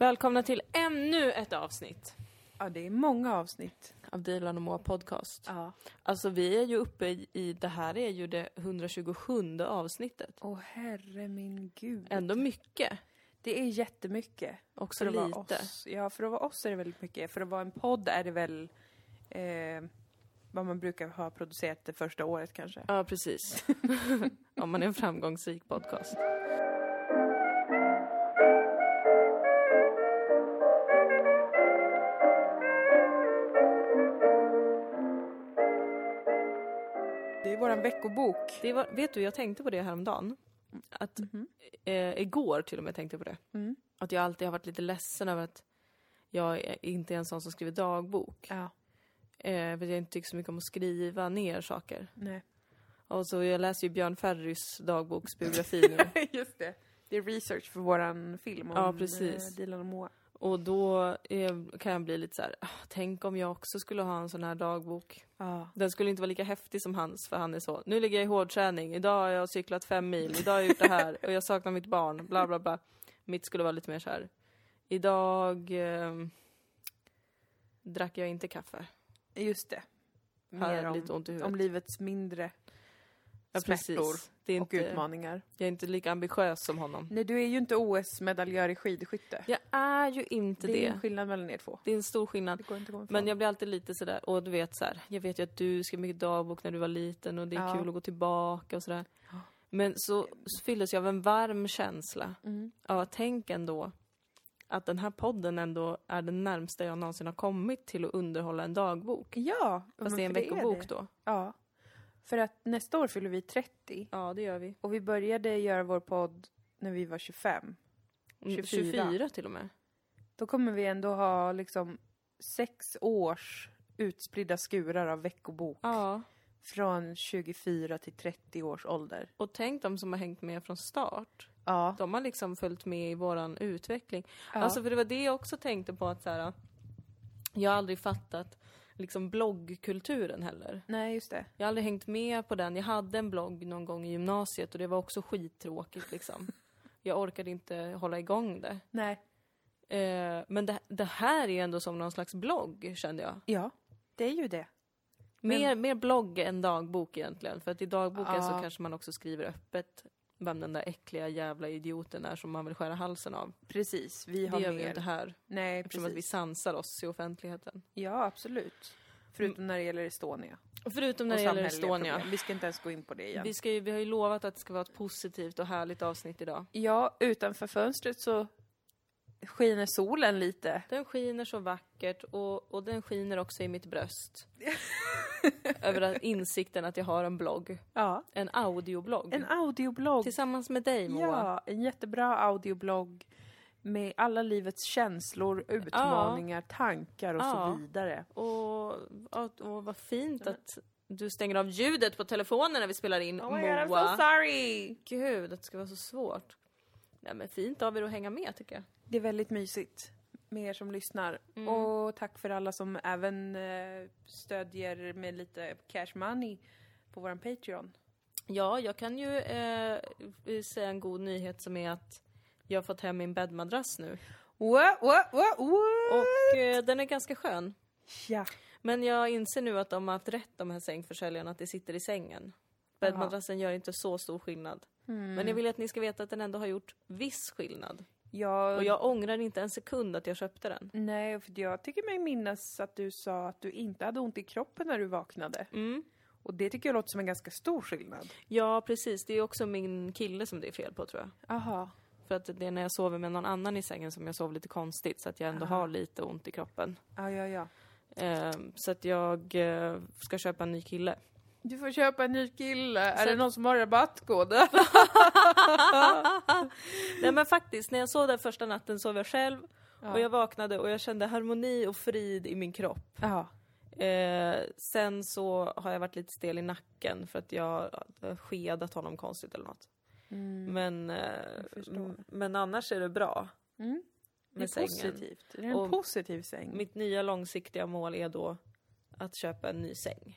Välkomna till ännu ett avsnitt Ja, det är många avsnitt. av Dilan och Moa podcast. Ja. Alltså vi är ju uppe i, i, det här är ju det 127 avsnittet. Åh herre min gud. Ändå mycket. Det är jättemycket. Också För att vara lite. oss. Ja, för att vara oss är det väldigt mycket. För att vara en podd är det väl eh, vad man brukar ha producerat det första året kanske. Ja, precis. Om man är en framgångsrik podcast. Veckobok. Det var, vet du, jag tänkte på det häromdagen. Att, eh, igår till och med tänkte jag på det. Mm. Att jag alltid har varit lite ledsen över att jag inte är en sån som skriver dagbok. Ja, Eh, för jag inte tycker så mycket om att skriva ner saker. nej. Och så jag läser ju Björn Ferrys dagboksbiografi nu. Just det. Det är research för våran film om Ja, precis. eh, Dilan och Moa. Och då eh, kan jag bli lite så här, "Ah, tänk om jag också skulle ha en sån här dagbok. Ja. Den skulle inte vara lika häftig som hans, för han är så, nu ligger jag i hårdträning, idag har jag cyklat fem mil, idag har jag gjort det här, och jag saknar mitt barn, bla bla bla. Mitt skulle vara lite mer så här, idag eh, drack jag inte kaffe. Just det. Mer lite om, ont i huvudet. om livets mindre ja, smärtor och inte, utmaningar. jag är inte lika ambitiös som honom. Nej, du är ju inte OS-medaljör i skidskytte. Jag är ju inte det det. är en skillnad mellan er två. Det är en stor skillnad. Men jag blir alltid lite sådär, och du vet så här, jag vet ju att du skrev mycket dagbok när du var liten och det är Ja. kul att gå tillbaka och sådär. Men så, så fylldes jag av en varm känsla Mm. av att tänk ändå att den här podden ändå är den närmsta jag någonsin har kommit till att underhålla en dagbok. Ja, Fast det är en veckobok det. då. Ja. För att nästa år fyller vi 30 Ja, det gör vi. och vi började göra vår podd när vi var 25. Mm, 24. 24 till och med. Då kommer vi ändå ha liksom sex års utspridda skurar av veckobok Ja, från 24 till 30 års ålder. och tänk de som har hängt med från start. Ja. De har liksom följt med i våran utveckling. ja. Alltså för det var det jag också tänkte på att så här, jag har aldrig fattat liksom bloggkulturen heller. Nej, just det. Jag har aldrig hängt med på den. Jag hade en blogg någon gång i gymnasiet och det var också skittråkigt liksom. Jag orkade inte hålla igång det. Nej. Eh, men det, det här är ändå som någon slags blogg kände jag. Ja, det är ju det. Mer, mer blogg än dagbok egentligen. För att i dagboken Ja. så kanske man också skriver öppet vem den där äckliga jävla idioten är som man vill skära halsen av. Precis. Vi Det har gör vi mer. inte här. Nej, Eftersom att vi precis. sansar oss i offentligheten. Ja, absolut. Förutom när det gäller Estonia. Förutom när det gäller samhälleliga Estonia. problem. Vi ska inte ens gå in på det igen. Vi, ska ju, vi har ju lovat att det ska vara ett positivt och härligt avsnitt idag. Ja, utanför fönstret så skiner solen lite. Den skiner så vackert och, och den skiner också i mitt bröst. Över att- insikten att jag har en blogg. Ja. En audioblogg. En audioblogg. Tillsammans med dig Moa. Ja, en jättebra audioblogg med alla livets känslor, utmaningar, tankar och Ja. så vidare. Och, och, och vad fint att du stänger av ljudet på telefonen när vi spelar in Oh my God, I'm Moa. so sorry! Gud, att det ska vara så svårt. Nej men fint av er att hänga med tycker jag. Det är väldigt mysigt med er som lyssnar. Mm. Och tack för alla som även eh, stödjer med lite cash money på vår Patreon. Ja, jag kan ju eh, säga en god nyhet som är att jag har fått hem min bäddmadrass nu. What, what, what, what? Och eh, den är ganska skön. Ja. Men jag inser nu att de har haft rätt de här sängförsäljarna, att det sitter i sängen. Bäddmadrassen gör inte så stor skillnad. Mm. Men jag vill att ni ska veta att den ändå har gjort viss skillnad. Jag, Och jag ångrar inte en sekund att jag köpte den. Nej, för jag tycker mig minnas att du sa att du inte hade ont i kroppen när du vaknade. Mm. Och det tycker jag låter som en ganska stor skillnad. Ja, precis. Det är också min kille som det är fel på tror jag. Aha. För att det är när jag sover med någon annan i sängen som jag sover lite konstigt så att jag ändå Aha. har lite ont i kroppen. Ja, ja, ja. Ehm, så att jag eh, ska köpa en ny kille. Du får köpa en ny kille. Är Så- det någon som har rabattkod? Nej men faktiskt, när jag sov där första natten sov jag själv Ja. och jag vaknade och jag kände harmoni och frid i min kropp. Eh, sen så har jag varit lite stel i nacken för att jag har skedat honom konstigt eller något. Mm. Men, eh, men annars är det bra Mm. Det är med sängen. positivt. Det är en Och positiv säng. Mitt nya långsiktiga mål är då att köpa en ny säng.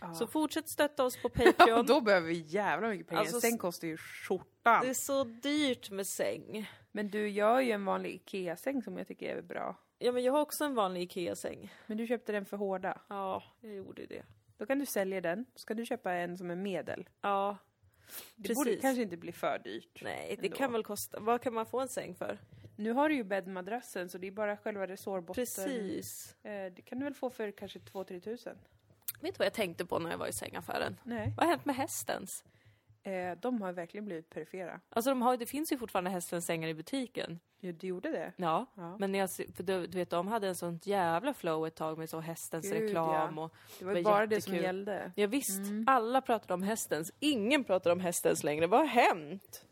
Ja. Så fortsätt stötta oss på Ja, Patreon. då behöver vi jävla mycket pengar. Alltså, Sen kostar ju skjortan. Det är så dyrt med säng. Men du, har ju en vanlig IKEA-säng som jag tycker är bra. Ja, men jag har också en vanlig IKEA-säng. Men du köpte den för hårda. Ja, jag gjorde det. Då kan du sälja den. Ska du köpa en som är medel. Ja, Det borde Precis. kanske inte bli för dyrt. nej, det Ändå. kan väl kosta. Vad kan man få en säng för? Nu har du ju bäddmadrassen så det är bara själva resårbotten. Precis. Eh, det kan du väl få för kanske 2-3 tusen? Vet du vad jag tänkte på när jag var i sängaffären? Nej. Vad har hänt med hästens? Eh, de har verkligen blivit perifera. Alltså de har, det finns ju fortfarande hästens sängar i butiken. Jo, du gjorde det? Ja. Ja. Men jag, för du, du vet, de hade en sånt jävla flow ett tag med så hästens Gud, reklam ja. och... Det var ju bara det som jättekul. gällde. Ja, visst, Mm. alla pratade om hästens. Ingen pratar om hästens längre. Vad har hänt?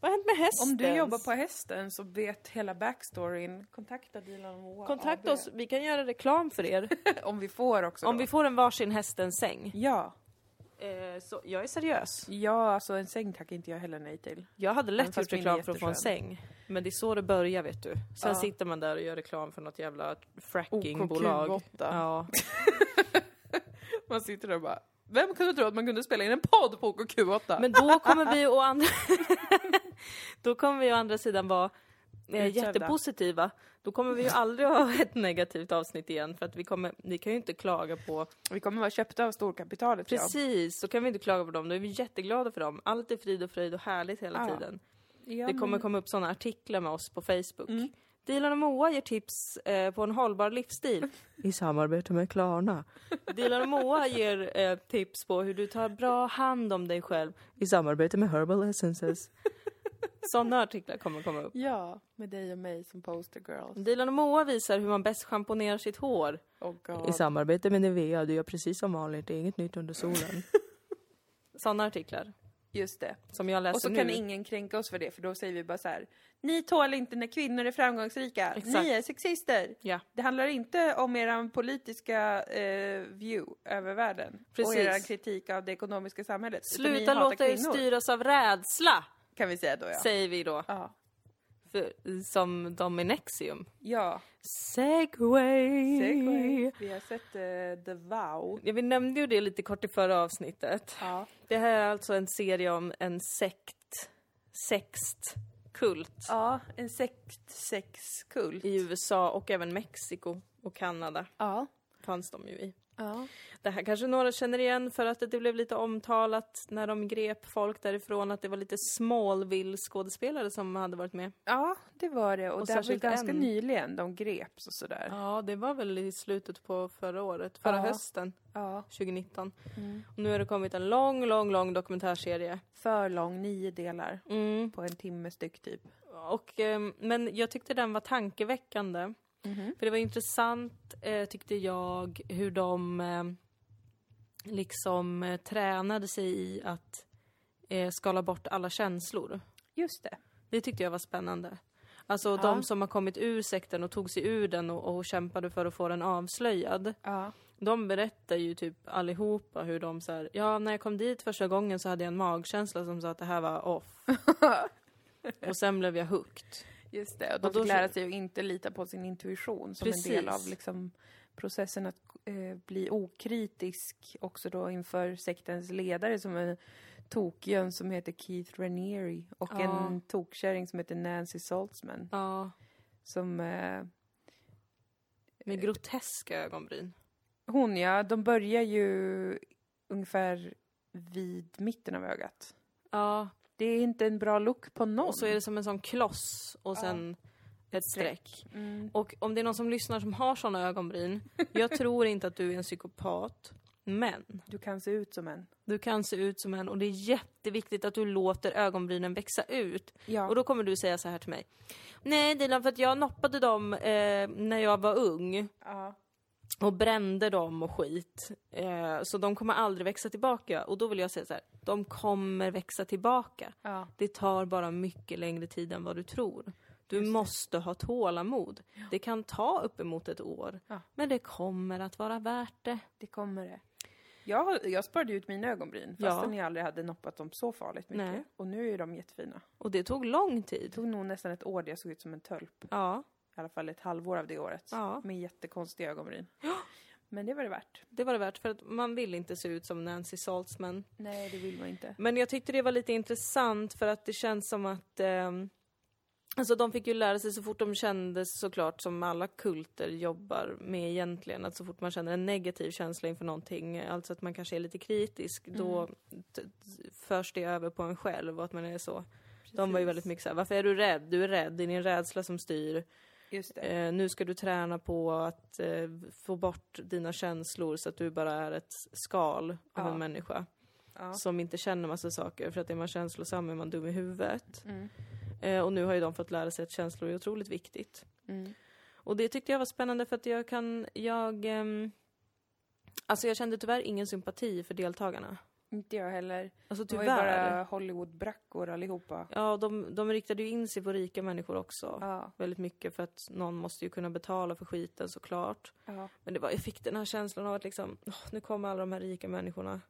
Vad har hänt med hästens? Om du jobbar på hästen så vet hela backstoryn. Kontakta Dilan och Moa Kontakta AB. oss, vi kan göra reklam för er. Om vi får också om då. vi får en varsin hästens säng. Ja. Eh, så jag är seriös. Ja, alltså en säng tackar inte jag heller nej till. Jag hade lätt gjort reklam för att få en säng. Men det är så det börjar vet du. Sen Ja. sitter man där och gör reklam för något jävla frackingbolag. OKQ8. Ja. Man sitter där och bara, vem kunde tro att man kunde spela in en podd på OKQ8? Men då kommer vi å andra... då kommer vi å andra sidan vara eh, jättepositiva. Då kommer vi ju aldrig ha ett negativt avsnitt igen för att vi kommer, vi kan ju inte klaga på... Vi kommer vara köpta av storkapitalet. Ja. Precis, så kan vi inte klaga på dem. Då är vi jätteglada för dem. Allt är frid och fröjd och härligt hela Ja. tiden. Ja, Det kommer men- komma upp sådana artiklar med oss på Facebook. Mm. Dilan och Moa ger tips eh, på en hållbar livsstil i samarbete med Klarna. Dilan och Moa ger eh, tips på hur du tar bra hand om dig själv i samarbete med Herbal Essences. Sådana artiklar kommer komma upp. Ja, med dig och mig som poster girls. Dilan och Moa visar hur man bäst schamponerar sitt hår Oh God. i samarbete med Nivea. Du gör precis som vanligt, det är inget nytt under solen. Sådana artiklar Just det. som jag läser Och så nu. kan ingen kränka oss för det, för då säger vi bara så här. Ni tål inte när kvinnor är framgångsrika. Exakt. Ni är sexister. Ja. Det handlar inte om er politiska eh, view över världen. Och Precis. er kritik av det ekonomiska samhället. Sluta låta er styras av rädsla, Kan vi säga då ja. säger vi då. Ja. För, som de i Nexium. Ja, Segway. segway. Vi har sett eh, The Vow. Ja, vi nämnde ju det lite kort i förra avsnittet. Ja. Det här är alltså en serie om en sekt, sextkult Ja, en sekt sexkult. i USA och även Mexiko och Kanada Ja. fanns de ju i. Ja. Det här kanske några känner igen för att det blev lite omtalat när de grep folk därifrån att det var lite Smallville-skådespelare som hade varit med. ja, det var det. Och, Och det var ganska en. nyligen de greps och sådär. Ja, det var väl i slutet på förra året, förra Ja. hösten Ja. 2019. Mm. Och nu har det kommit en lång, lång, lång dokumentärserie. För lång, nio delar. Mm. På en timme styck typ. Och, ehm, men jag tyckte den var tankeväckande. Mhm. För det var intressant, eh, tyckte jag, hur de eh, liksom eh, tränade sig i att eh, skala bort alla känslor. Just det. Det tyckte jag var spännande. Alltså Ja. de som har kommit ur sekten och tog sig ur den och, och kämpade för att få den avslöjad. Ja. De berättar ju typ allihopa hur de så här, ja när jag kom dit första gången så hade jag en magkänsla som sa att det här var off. och sen blev jag hooked. Just det. Och de Och då fick lära sig att inte lita på sin intuition som en del Precis. av liksom, processen att eh, bli okritisk också då inför sektens ledare som är tokjön som heter Keith Raniere och Ja. en tokkärring som heter Nancy Saltzman Ja, som eh, med groteska ögonbryn. hon ja, de börjar ju ungefär vid mitten av ögat. Ja, Det är inte en bra look på någon. och så är det som en sån kloss och sen ett streck. Mm. Och om det är någon som lyssnar som har såna ögonbryn, jag tror inte att du är en psykopat, men Du kan se ut som en. du kan se ut som en och det är jätteviktigt att du låter ögonbrynen växa ut. Ja. Och då kommer du säga så här till mig. Nej Dilan, för att jag noppade dem eh, när jag var ung ja. och brände dem och skit. Eh, så de kommer aldrig växa tillbaka. Och då vill jag säga så här, de kommer växa tillbaka. ja. Det tar bara mycket längre tid än vad du tror. Du det. måste ha tålamod. Det kan ta uppemot ett år, Ja. men det kommer att vara värt det. Det kommer det. Jag, jag sparade ut mina ögonbryn fastän Ja. jag aldrig hade noppat dem så farligt mycket. Nej. Och nu är de jättefina. Och det tog lång Det tid. tog nog nästan ett år där jag såg ut som en tölp. Ja, I alla fall ett halvår av det året. ja. Med jättekonstiga ögonbryn. Men det var det värt. Det var det värt, för att man vill inte se ut som Nancy Saltzman. Nej, det vill man inte. Men jag tyckte det var lite intressant för att det känns som att ehm, Alltså de fick ju lära sig så fort de kände såklart som alla kulter jobbar med egentligen, att så fort man känner en negativ känsla inför någonting, alltså att man kanske är lite kritisk, då t- förs det över på en själv och att man är så. De var ju väldigt mycket så här, varför är du rädd? Du är rädd, det är din rädsla som styr. Eh, nu ska du träna på att eh, få bort dina känslor så att du bara är ett skal av Ja. en människa Ja. som inte känner massa saker för att är man känslosam är man dum i huvudet. Mm. Eh, och nu har ju de fått lära sig att känslor är otroligt viktigt. Mm. Och det tyckte jag var spännande för att jag kan, jag... ehm, alltså jag kände tyvärr ingen sympati för deltagarna. Inte jag heller. Alltså De var ju tyvärr. bara Hollywood-brackor allihopa. Ja, de, de riktade ju in sig på rika människor också. Ja. Väldigt mycket för att någon måste ju kunna betala för skiten såklart. ja. Men det var, jag fick den här känslan av att liksom, åh, nu kommer alla de här rika människorna.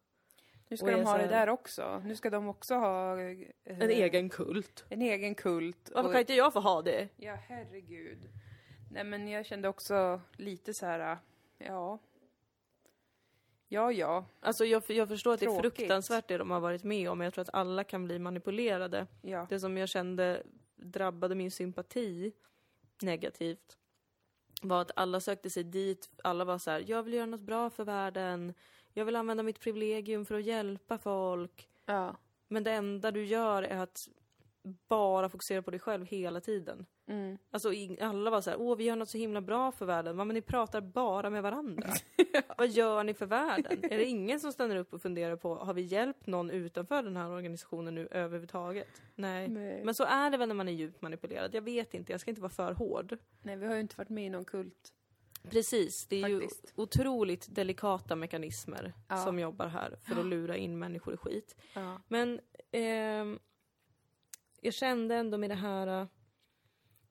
Nu ska de ha det där också. Nu ska de också ha... eh, En egen kult. En egen kult. Varför Och- kan inte jag få ha det? Ja, herregud. Nej, men jag kände också lite så här, ja. Ja, ja. Alltså jag, jag förstår att det är Tråkigt. fruktansvärt det de har varit med om, men jag tror att alla kan bli manipulerade. Ja. Det som jag kände drabbade min sympati negativt var att alla sökte sig dit, alla var så här, jag vill göra något bra för världen, jag vill använda mitt privilegium för att hjälpa folk. Ja. Men det enda du gör är att bara fokusera på dig själv hela tiden. Mm. Alltså alla var så här, åh vi gör något så himla bra för världen. Men ni pratar bara med varandra. Vad gör ni för världen? Är det ingen som stannar upp och funderar på, har vi hjälpt någon utanför den här organisationen nu överhuvudtaget? Nej. Nej. Men så är det väl när man är djupt manipulerad. Jag vet inte, jag ska inte vara för hård. Nej, vi har ju inte varit med i någon kult. Precis, det är Faktiskt. ju otroligt delikata mekanismer Ja. som jobbar här för att lura in människor i skit. Ja. Men ehm, jag kände ändå med det här, äh,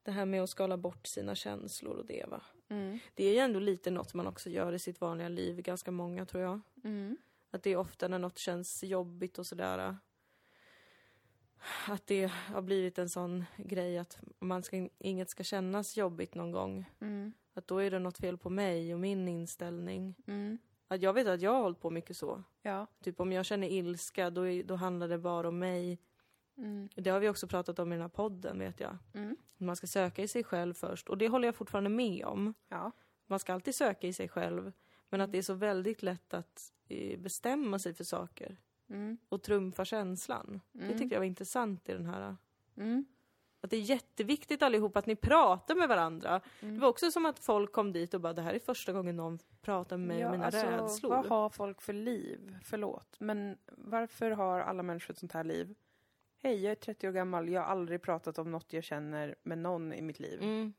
det här med att skala bort sina känslor och det va. Mm. Det är ju ändå lite något man också gör i sitt vanliga liv, ganska många tror jag. Mm. Att det är ofta när något känns jobbigt och sådär. äh, Att det har blivit en sån grej att man ska, inget ska kännas jobbigt någon gång. Mm. Att då är det något fel på mig och min inställning. Mm. Att jag vet att jag har hållit på mycket så. Ja. Typ om jag känner ilska, då, är, då handlar det bara om mig. Mm. Det har vi också pratat om i den här podden, vet jag. Mm. Man ska söka i sig själv först. Och det håller jag fortfarande med om. Ja. Man ska alltid söka i sig själv. Men att det är så väldigt lätt att eh, bestämma sig för saker. Mm. Och trumfa känslan. Det Mm. tyckte jag var intressant i den här. Mm. Att det är jätteviktigt allihop att ni pratar med varandra. Mm. Det var också som att folk kom dit och bara, det här är första gången någon pratar med mig om mina alltså, rädslor. Vad har folk för liv? Förlåt, men varför har alla människor ett sånt här liv? Hej, jag är 30 år gammal, jag har aldrig pratat om något jag känner med någon i mitt liv. Mm,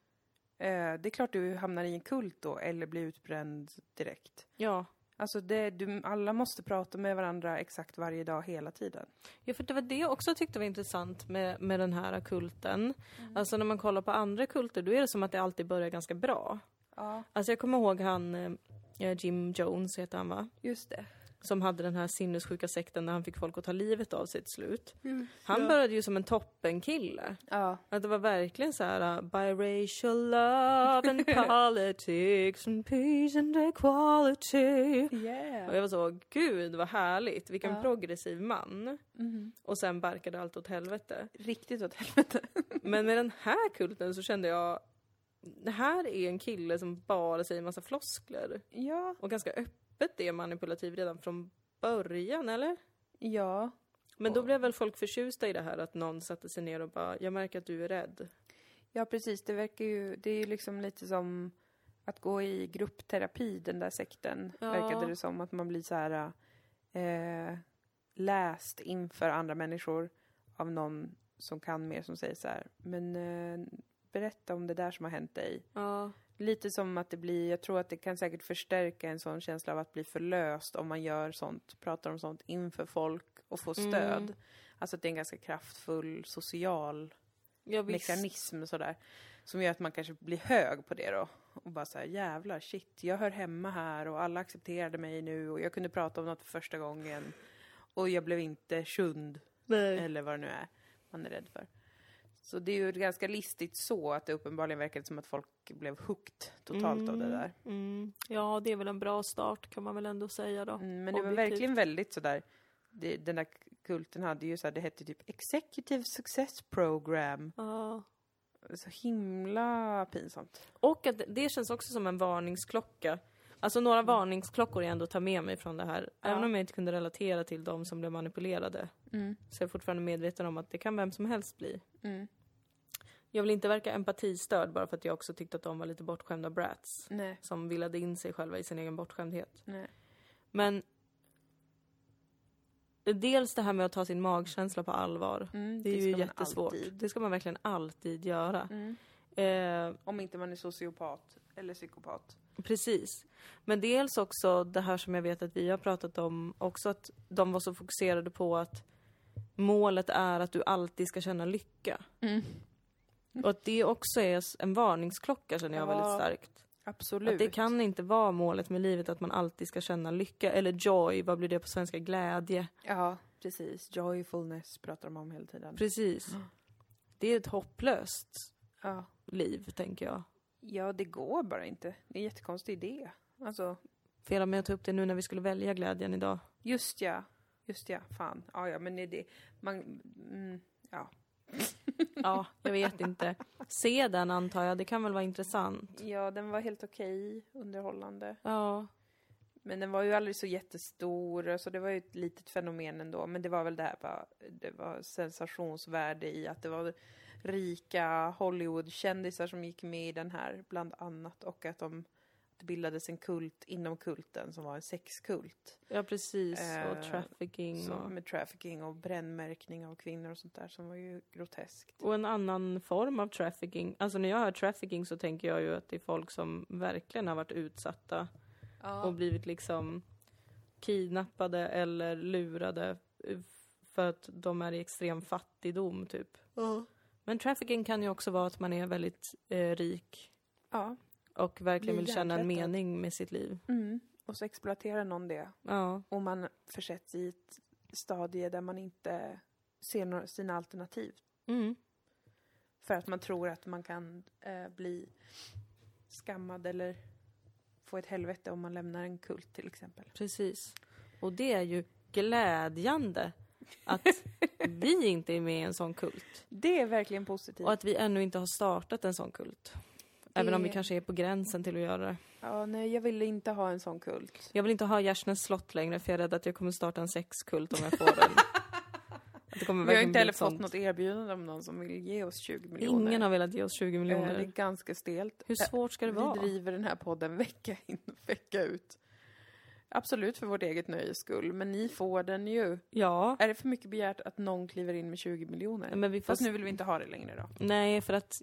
Eh, det är klart du hamnar i en kult då, eller blir utbränd direkt. ja. Alltså, det, du, alla måste prata med varandra exakt varje dag, hela tiden. Ja, för det var det jag också tyckte var intressant med, med den här kulten. Mm. Alltså när man kollar på andra kulter, då är det som att det alltid börjar ganska bra. Ja, Alltså jag kommer ihåg han, eh, Jim Jones heter han va? just det. Som hade den här sinnessjuka sekten där han fick folk att ta livet av sig till slut. Mm. Han började ju som en toppenkille. Ja, Att det var verkligen så här uh, biracial love and politics and peace and equality. Och yeah. jag var så, gud vad härligt, vilken Ja. progressiv man. Mm. Och sen barkade allt åt helvete. Riktigt åt helvete. Men med den här kulten så kände jag, det här är en kille som bara säger massa floskler. Ja, Och ganska öppet är manipulativ redan från början, eller? ja. Men då blev väl folk förtjusta i det här att någon satte sig ner och bara, jag märker att du är rädd. Ja, precis. Det verkar ju, det är ju liksom lite som att gå i gruppterapi, den där sekten. Ja. Verkade det som att man blir så här eh, läst inför andra människor av någon som kan mer, som säger så här, men eh, berätta om det där som har hänt dig. Ja. Lite som att det blir, jag tror att det kan säkert förstärka en sån känsla av att bli förlöst om man gör sånt, pratar om sånt inför folk och får stöd. Mm. Alltså att det är en ganska kraftfull social Ja, mekanism sådär. Som gör att man kanske blir hög på det då. Och bara såhär, jävlar, shit, jag hör hemma här och alla accepterade mig nu och jag kunde prata om något för första gången. Och jag blev inte sjund, Nej. eller vad det nu är man är rädd för. Så det är ju ganska listigt så att det uppenbarligen verkade som att folk blev hooked totalt av det där. Mm. Ja, det är väl en bra start kan man väl ändå säga då. Mm, men det var verkligen väldigt sådär, det, den där kulten hade ju såhär, det hette typ Executive Success Program. Ja. Så himla pinsamt. Och att det känns också som en varningsklocka. Alltså några varningsklockor jag ändå tar med mig från det här. Ja. Även om jag inte kunde relatera till de som blev manipulerade. Mm. Så är jag fortfarande medveten om att det kan vem som helst bli. Mm. Jag vill inte verka empatistörd bara för att jag också tyckte att de var lite bortskämda brats. Nej, Som villade in sig själva i sin egen bortskämdhet. nej. Men dels det här med att ta sin magkänsla på allvar. Mm, Det är ju jättesvårt. alltid. Det ska man verkligen alltid göra. Mm. Eh, Om inte man är sociopat eller psykopat. Precis. Men dels också det här som jag vet att vi har pratat om också att de var så fokuserade på att målet är att du alltid ska känna lycka. Mm. Och att det också är en varningsklocka känner jag Ja, väldigt starkt. Absolut. Att det kan inte vara målet med livet att man alltid ska känna lycka eller joy, vad blir det på svenska? Glädje. Ja, precis. Joyfulness pratar de om hela tiden. Precis. Det är ett hopplöst Ja. liv, tänker jag. Ja, det går bara inte. Det är en jättekonstig idé. Alltså, Fel av mig att ta upp det nu när vi skulle välja glädjen idag. just ja. Just ja, fan. Ja, ja, men det är det. Man, mm, ja. Ja, jag vet inte. Se den antar jag, det kan väl vara intressant. ja, den var helt okej, underhållande. Ja, Men den var ju aldrig så jättestor, så det var ju ett litet fenomen ändå. Men det var väl det här bara, det var sensationsvärde i att det var rika Hollywoodkändisar som gick med i den här, bland annat. Och att de det bildades en kult inom kulten som var en sexkult. ja precis. och Eh, trafficking. Så, Och, med trafficking och brännmärkning av kvinnor och sånt där som var ju groteskt. och en annan form av trafficking. Alltså när jag hör trafficking så tänker jag ju att det är folk som verkligen har varit utsatta och blivit liksom kidnappade eller lurade eh, för att de är i extrem fattigdom typ. Men trafficking kan ju också vara att man är väldigt eh, rik ja. och verkligen Blir vill känna en hjärntvättad. mening med sitt liv. Mm. Och så exploaterar någon det. Ja, Och man försätts i ett stadie där man inte ser några, sina alternativ. mm. För att man tror att man kan eh, bli skammad eller få ett helvete om man lämnar en kult till exempel. precis. Och det är ju glädjande att vi inte är med i en sån kult. Det är verkligen positivt. Och att vi ännu inte har startat en sån kult. Även om vi Det- kanske är på gränsen till att göra det. Ja, nej, jag ville inte ha en sån kult. Jag vill inte ha Gärsnäs slott längre för jag är rädd att jag kommer starta en sexkult om jag får den. Det kommer Vi har inte heller fått något erbjudande om någon som vill ge oss 20 miljoner. Ingen har velat ge oss 20 Eh, miljoner. Det är ganska stelt. Hur svårt ska det Vi vara? driver den här podden vecka in och vecka ut. Absolut för vårt eget nöjes skull, men ni får den ju. Ja, Är det för mycket begärt att någon kliver in med 20 miljoner? men vi får... Fast nu vill vi inte ha det längre då. Nej, för att...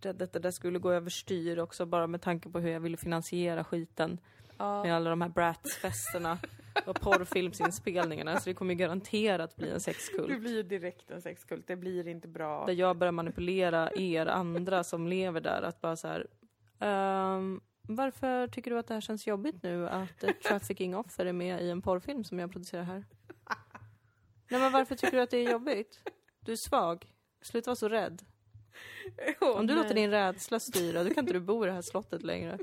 Rädd att det där skulle gå överstyr också bara med tanke på hur jag ville finansiera skiten Ja. med alla de här Bratz-festerna och porrfilmsinspelningarna. Så det kommer ju garanterat bli en Det sexkult. blir ju direkt en sexkult, det blir inte bra. Där jag börjar manipulera er andra som lever där att bara så här. ehm, varför tycker du att det här känns jobbigt nu att ett trafficking offer är med i en porrfilm som jag producerar här? Nej men varför tycker du att det är jobbigt? Du är svag. Sluta vara så rädd. Åh, Om du nej. låter din rädsla styra, då kan inte du bo i det här slottet längre.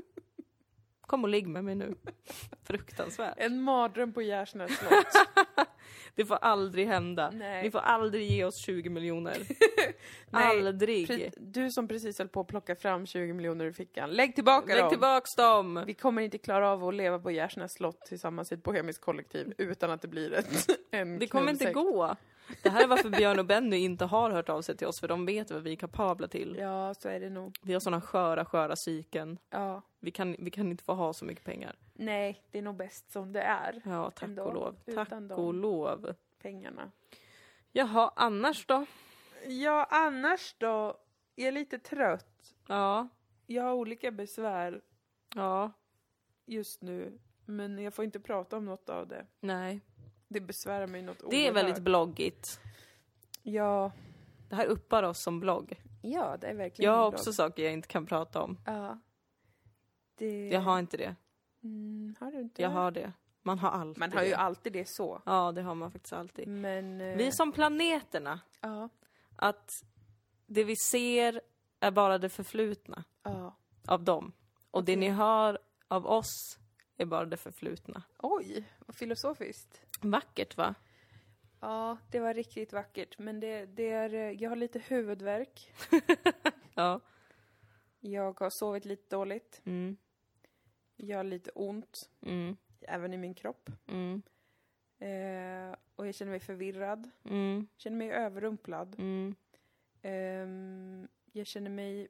Kom och ligg med mig nu. Fruktansvärt. En mardröm på Gärsnäs slott. Det får aldrig hända. Nej. Ni får aldrig ge oss 20 miljoner. Aldrig. Pre- Du som precis höll på att plocka fram 20 miljoner ur fickan, lägg tillbaka Lägg dem! tillbaks dem! Vi kommer inte klara av att leva på Gärsnäs slott tillsammans i ett bohemiskt kollektiv utan att det blir ett, en Det kommer inte knullsekt. gå. Det här är varför Björn och Benny inte har hört av sig till oss, för de vet vad vi är kapabla till. Ja, så är det nog. Vi har såna sköra, sköra psyken. Ja. Vi kan, vi kan inte få ha så mycket pengar. Nej, det är nog bäst som det är. Ja, tack Ändå, och lov. Tack och lov. Pengarna. Jaha, annars då? Ja, annars då? Jag är lite trött. Ja, Jag har olika besvär ja, just nu. Men jag får inte prata om något av det. nej. Det besvärar mig något Det är väldigt oerhört. bloggigt. Ja, Det här uppar oss som blogg. ja, det är verkligen Jag har också blogg. saker jag inte kan prata om. Ja. Det... Jag har inte det. Mm, har du inte? Jag har det. Man har alltid Man har ju det. alltid det så. Ja, det har man faktiskt alltid. Men... eh, Vi är som planeterna. Ja. Att det vi ser är bara det förflutna Ja. av dem. Och det Okej. ni hör av oss är bara det förflutna. Oj, vad filosofiskt. Vackert va? Ja, det var riktigt vackert. Men det, det är, eh, jag har lite huvudvärk. Ja. Jag har sovit lite dåligt. Mm. Jag har lite ont, Mm. även i min kropp. Mm. Eh, och jag känner mig förvirrad. Mm. känner mig överrumplad. Mm. Ehm, jag känner mig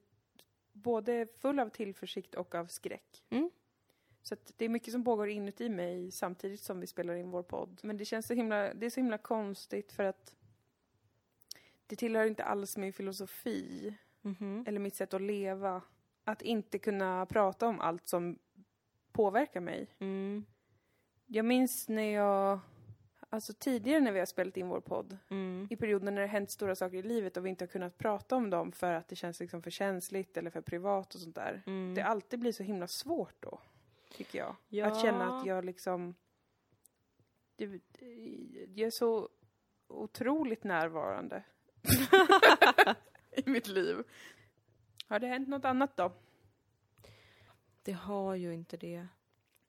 både full av tillförsikt och av skräck. Mm. Så det är mycket som pågår inuti mig samtidigt som vi spelar in vår podd. Men det känns så himla, det är så himla konstigt för att det tillhör inte alls min filosofi Mhm. eller mitt sätt att leva. Att inte kunna prata om allt som påverkar mig. Mm. Jag minns när jag, alltså tidigare när vi har spelat in vår podd, Mm. i perioder när det hänt stora saker i livet och vi inte har kunnat prata om dem för att det känns liksom för känsligt eller för privat och sånt där. Mm. Det alltid blir så himla svårt då, tycker jag. Ja. Att känna att jag liksom... Det, jag är så otroligt närvarande i mitt liv. Har det hänt något annat då? Det har ju inte det.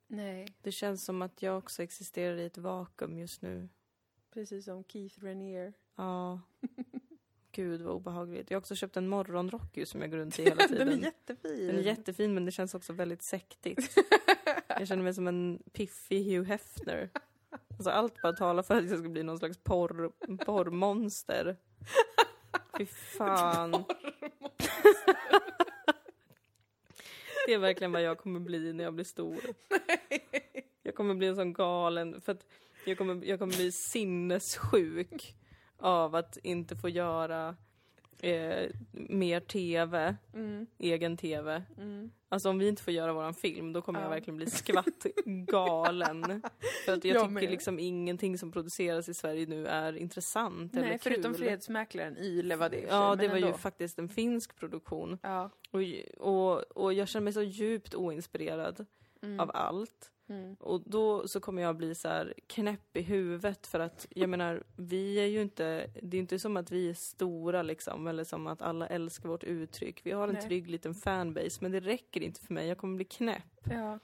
Nej. Det känns som att jag också existerar i ett vakuum just nu. Precis som Keith Renier. Ja. Gud vad obehagligt. Jag har också köpt en morgonrock ju som jag går runt i hela tiden. Den är jättefin. Den är jättefin men det känns också väldigt sektigt. Jag känner mig som en piffig Hugh Hefner. Alltså allt bara talar för att jag ska bli någon slags porr, porrmonster. Fy fan. Det är verkligen vad jag kommer bli när jag blir stor. Jag kommer bli en sån galen, för att jag kommer, jag kommer bli sinnessjuk av att inte få göra eh, mer TV, Mm, egen TV. mm. Alltså om vi inte får göra våran film, då kommer Ja. jag verkligen bli skvatt galen. För att jag, Jag tycker med. liksom ingenting som produceras i Sverige nu är intressant eller Nej, kul. förutom Fredsmäklaren, i för Ja, det var ju ändå. faktiskt en finsk produktion. Ja. Och, och, och jag känner mig så djupt oinspirerad Mm. av allt. Mm. Och då så kommer jag bli så här knäpp i huvudet för att jag menar, vi är ju inte, det är inte som att vi är stora liksom, eller som att alla älskar vårt uttryck. Vi har en Nej. trygg liten fanbase, men det räcker inte för mig. Jag kommer bli knäpp. Ja.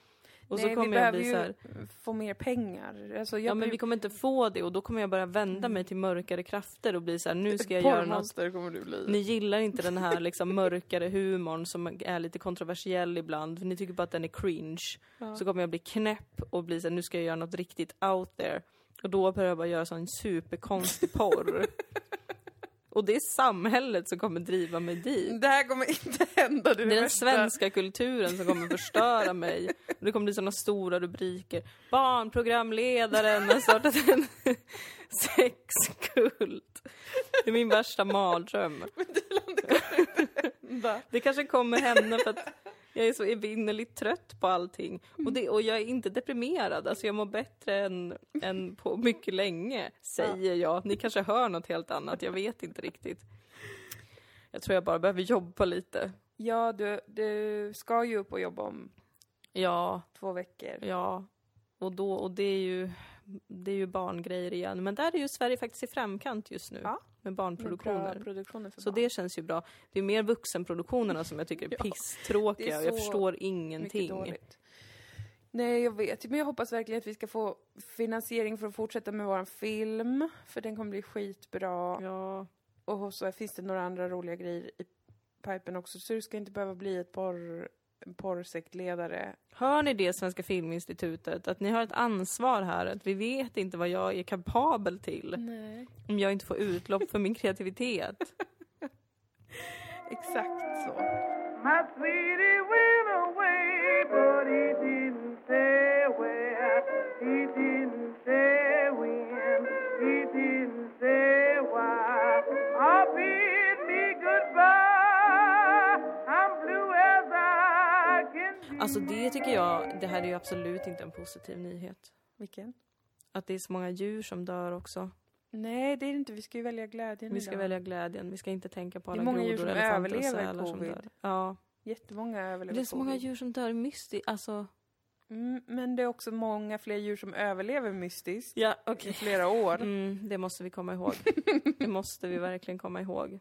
Och Nej, så vi kommer jag behöver bli ju så här, få mer pengar. Alltså, jag ja men vi kommer inte få det och då kommer jag börja vända mig till mörkare krafter och bli så här, nu ska jag göra något kommer du bli. Ni gillar inte den här liksom mörkare humorn som är lite kontroversiell ibland. Ni tycker bara att den är cringe. Ja. Så kommer jag bli knäpp och bli så här, nu ska jag göra något riktigt out there. Och då börjar jag bara göra sån superkonstig porr. och det är samhället som kommer driva mig dit. Det här kommer inte hända. Det är, Det är den svenska kulturen som kommer förstöra mig. Och det kommer bli såna stora rubriker. Barnprogramledaren har startat en sexkult. Det är min värsta mardröm. Va? Det kanske kommer hända för att jag är så evinnerligt trött på allting. Och, det, och jag är inte deprimerad, alltså jag mår bättre än, än på mycket länge, säger jag. Ni kanske hör något helt annat, jag vet inte riktigt. Jag tror jag bara behöver jobba lite. Ja, du, du ska ju upp och jobba om Ja, två veckor. ja. Och, då, och det är ju det är ju barngrejer igen. Men där är ju Sverige faktiskt i framkant just nu. Ja. Med Med barnproduktioner. för Så barn. det känns ju bra. Det är mer vuxenproduktionerna som jag tycker är Ja, pisstråkiga. det och jag förstår ingenting. Nej, jag vet. Men jag hoppas verkligen att vi ska få finansiering för att fortsätta med våran film. För den kommer bli skitbra. Ja. Och så finns det några andra roliga grejer i pipen också. Så du ska inte behöva bli ett porr, en porrsektledare. Hör ni det, Svenska Filminstitutet? Att ni har ett ansvar här. Att vi vet inte vad jag är kapabel till. Nej. Om jag inte får utlopp för min kreativitet. Exakt så. My sweetie went away, but he didn't say where. He didn't Alltså det tycker jag, det här är ju absolut inte en positiv nyhet. Vilken? Att det är så många djur som dör också. Nej, det är det inte. Vi ska ju välja glädjen Vi ska idag. välja glädjen, vi ska inte tänka på Det är alla många djur grodor, som elefanter och överlever sälar som covid. dör. Ja. Jättemånga överlever Det är så många covid. djur som dör mystiskt. Alltså, Mm, men det är också många fler djur som överlever mystiskt ja i okej. flera år. Mm, det måste vi komma ihåg. Det måste vi verkligen komma ihåg.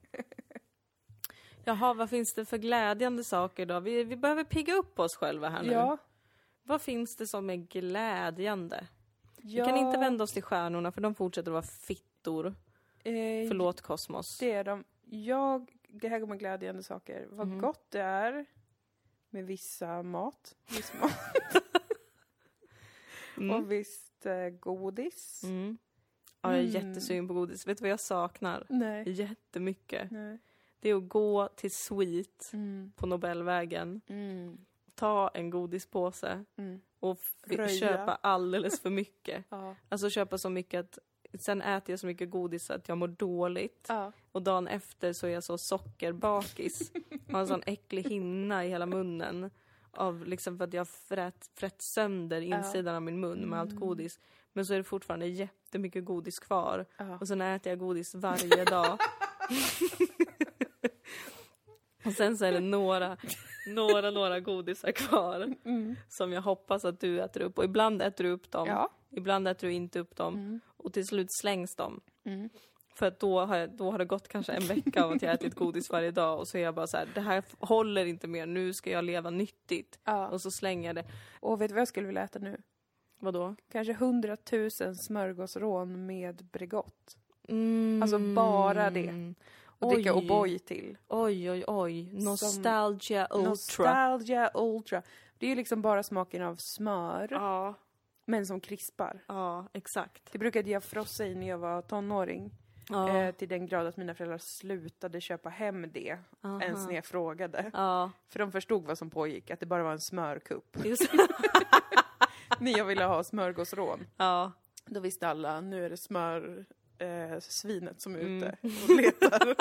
Jaha, vad finns det för glädjande saker då? Vi, vi behöver pigga upp oss själva här nu. Ja. Vad finns det som är glädjande? ja. Vi kan inte vända oss till stjärnorna för de fortsätter vara fittor. Eh, Förlåt kosmos. Det är de. Jag, det här går med glädjande saker. Vad Mhm. gott det är med vissa mat. Viss mat. Mm. Och visst eh, godis. Mm. Ja, jag är Mm. jättesugen på godis. Vet du vad jag saknar? Nej. Jättemycket. Nej. Det är att gå till Sweet Mm. på Nobelvägen, Mm. ta en godispåse Mm. och köpa alldeles för mycket. Ja. Alltså köpa så mycket att sen äter jag så mycket godis att jag mår dåligt. Ja. Och dagen efter så är jag så sockerbakis. Har en sån äcklig hinna i hela munnen. Av liksom för att jag frätt, frätt sönder insidan av min mun med allt godis. Men så är det fortfarande jättemycket godis kvar. Ja. Och sen äter jag godis varje dag. och sen så är det några, några, några godisar kvar. Som jag hoppas att du äter upp. Och ibland äter du upp dem. Ja. Ibland äter du inte upp dem. Och till slut slängs de. Mm. För att då har, jag, då har det gått kanske en vecka av att jag ätit godis varje dag och så är jag bara så här, det här håller inte mer, nu ska jag leva nyttigt. Ja. Och så slänger jag det. Och vet du vad jag skulle vilja äta nu? Vadå? Kanske hundratusen smörgåsrån med Bregott. Mm. Alltså bara det. Och dricka. O'boy till. Oj, oj, oj. Nostalgia ultra. Nostalgia Ultra. Det är ju liksom bara smaken av smör, Ja, men som krispar. ja, exakt. Det brukade jag frossa i när jag var tonåring. Ja. Eh, till den grad att mina föräldrar slutade köpa hem det. Aha. Ens när jag frågade. Ja, För de förstod vad som pågick, att det bara var en smörkupp. när jag ville ha smörgåsrån. Ja, Då visste alla, nu är det smör eh, svinet som är Mm. ute och letar.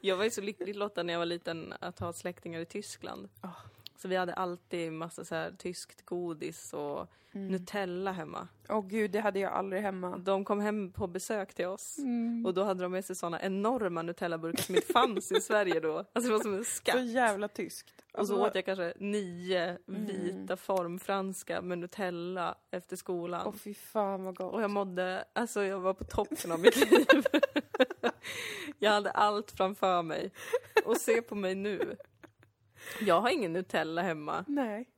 jag var ju så lyckligt lottad när jag var liten att ha släktingar i Tyskland. Ah. Så vi hade alltid massa så här tyskt godis och Mm. Nutella hemma. Åh gud, det hade jag aldrig hemma. De kom hem på besök till oss. Mm. Och då hade de med sig såna enorma Nutella-burkar som inte fanns i Sverige då. Alltså det var som en Så skatt. jävla tyskt. Och så Alltså, åt jag kanske nio Mm. vita formfranska med Nutella efter skolan. Åh fy fan vad gott. Och jag mådde, alltså jag var på toppen av mitt liv. jag hade allt framför mig. Och se på mig nu. Jag har ingen Nutella hemma. Nej.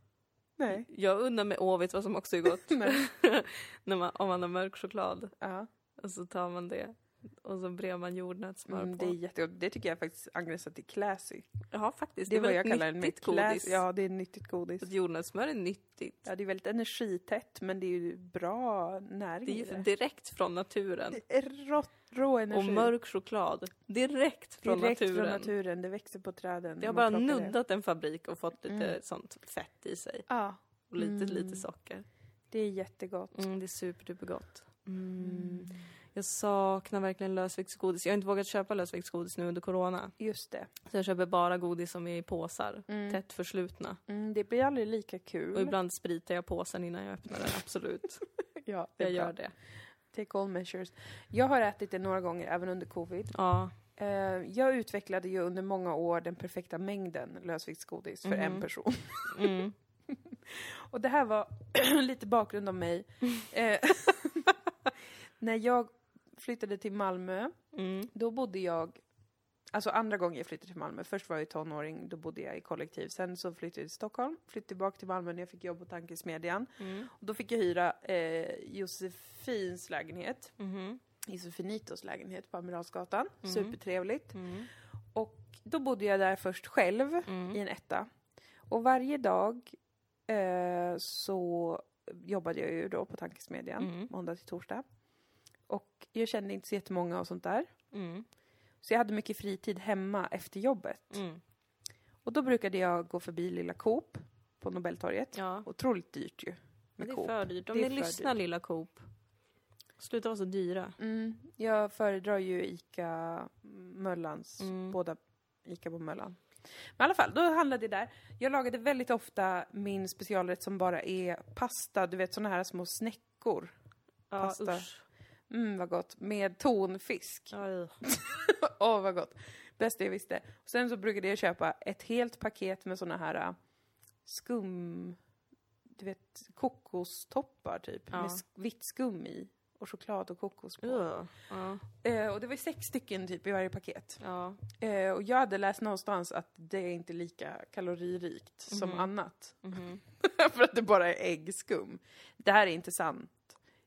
Nej. Jag undrar mig, åh vet vad som också är gott? När man, om man har mörk choklad. Ja. Och så tar man det. Och så brer man jordnötssmör Mm, på. det är jättegott. Det tycker jag faktiskt angränsar till classy. Ja, faktiskt. Det är vad jag kallar en nyttigt godis. Ja, det är nyttigt godis. Att jordnötssmör är nyttigt. Ja, det är väldigt energitätt, men det är ju bra näring Det är ju det. direkt från naturen. Det är rått, rå energi. Och mörk choklad. Direkt från Direkt naturen. från naturen. Det växer på träden. Det har bara plockar det. nuddat en fabrik och fått lite Mm. sånt fett i sig. Ja, Och lite, Mm. lite socker. det är jättegott. Mm, det är superdupergott. Mm. Jag saknar verkligen lösviktsgodis. Jag har inte vågat köpa lösviktsgodis nu under corona. Just det. Så jag köper bara godis som är i påsar. Mm. Tätt förslutna. Mm, det blir aldrig lika kul. Och ibland spritar jag påsen innan jag öppnar den, absolut. ja, det Jag gör det. Take all measures. Jag har ätit det några gånger, även under covid. Ja. Eh, jag utvecklade ju under många år den perfekta mängden lösviktsgodis för en Mhm. person. Mm. Och det här var lite bakgrund om mig. Eh, när jag flyttade till Malmö, Mm. då bodde jag Alltså andra gången jag flyttade till Malmö. Först var jag tonåring, då bodde jag i kollektiv. Sen så flyttade jag till Stockholm, flyttade tillbaka till Malmö när jag fick jobb på Tankesmedjan. Mm. Och då fick jag hyra eh, Josefins lägenhet, Mhm. Josefinitos lägenhet på Amiralsgatan. Mhm. Supertrevligt. Mm. Och då bodde jag där först själv Mm. i en etta. Och varje dag eh, så jobbade jag ju då på Tankesmedjan, Mm. måndag till torsdag. Jag kände inte så jättemånga och sånt där. Mm. Så jag hade mycket fritid hemma efter jobbet. Mm. Och då brukade jag gå förbi Lilla Coop på Nobeltorget. Ja. Otroligt dyrt ju. Med det är Coop. för dyrt. Om ni lyssnar dyrt. lilla Coop. Sluta vara så dyra. Mm, jag föredrar ju ICA Möllans, Mm. båda ICA på Möllan. Men i alla fall, då handlade det där. Jag lagade väldigt ofta min specialrätt som bara är pasta, du vet såna här små snäckor. Ja, Pasta. usch. Mm, vad gott. Med tonfisk. Åh, vad gott. Bästa jag visste. Och sen så brukade jag köpa ett helt paket med såna här äh, skum... Du vet, kokostoppar typ. Ja. Med vitt skum i. och choklad och kokos på. Ja. Eh, och det var sex stycken typ i varje paket. ja. Eh, och jag hade läst någonstans att det är inte lika kaloririkt som Mhm. annat. Mhm. för att det bara är äggskum. Det här är inte sant.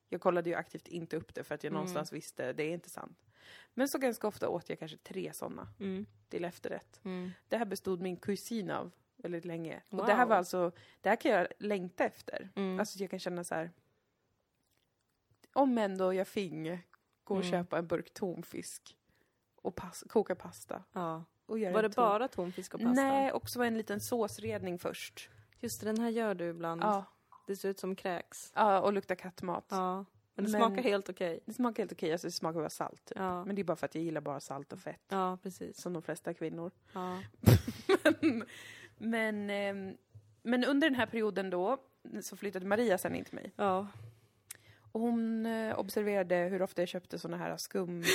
Jag kollade ju aktivt inte upp det för att jag Mm. någonstans visste det är inte sant. Men så ganska ofta åt jag kanske tre sådana Mm. till efterrätt. Mm. Det här bestod min kusin av väldigt länge. Och det här Wow. var alltså, det här kan jag längta efter. Mm. Alltså jag kan känna så här. Om ändå jag finge gå och Mm. köpa en burk tonfisk och pas- koka pasta. ja. Och göra Var det ton- bara tonfisk och pasta? Nej, också en liten såsredning först. Just det, den här gör du ibland. Ja, Det ser ut som kräks. ja och lukta kattmat. Ja. Men det Men- smakar helt okej. Det smakar helt okej, alltså det smakar bara salt. Typ. Ja. Men det är bara för att jag gillar bara salt och fett. ja, precis. Som de flesta kvinnor. Ja. men, men, ehm, men under den här perioden då så flyttade Maria sen in till mig. Ja. Och hon eh, observerade hur ofta jag köpte såna här skum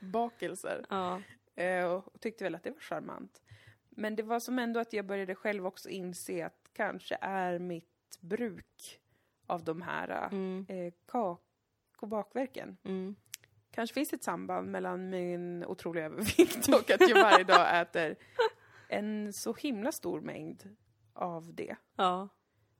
bakelser. Ja. Eh, och tyckte väl att det var charmant. Men det var som ändå att jag började själv också inse att kanske är mitt bruk av de här Mm. eh, kak och bakverken. Mm. Kanske finns ett samband mellan min otroliga övervikt och att jag varje dag äter en så himla stor mängd av det. Ja.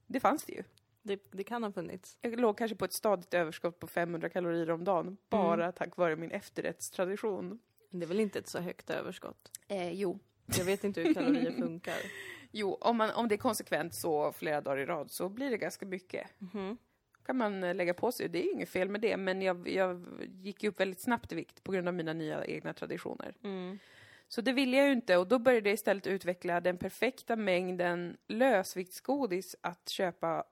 Det fanns det ju. Det, det kan ha funnits. Jag låg kanske på ett stadigt överskott på 500 kalorier om dagen, bara tack vare min efterrättstradition. Det är väl inte ett så högt överskott? Eh, jo. Jag vet inte hur kalorier funkar. Jo, om, man, om det är konsekvent så flera dagar i rad så blir det ganska mycket. Mhm. kan man eh, lägga på sig. Det är ju inget fel med det, men jag, jag gick ju upp väldigt snabbt i vikt på grund av mina nya egna traditioner. Mm. Så det ville jag ju inte och då började jag istället utveckla den perfekta mängden lösviktsgodis att köpa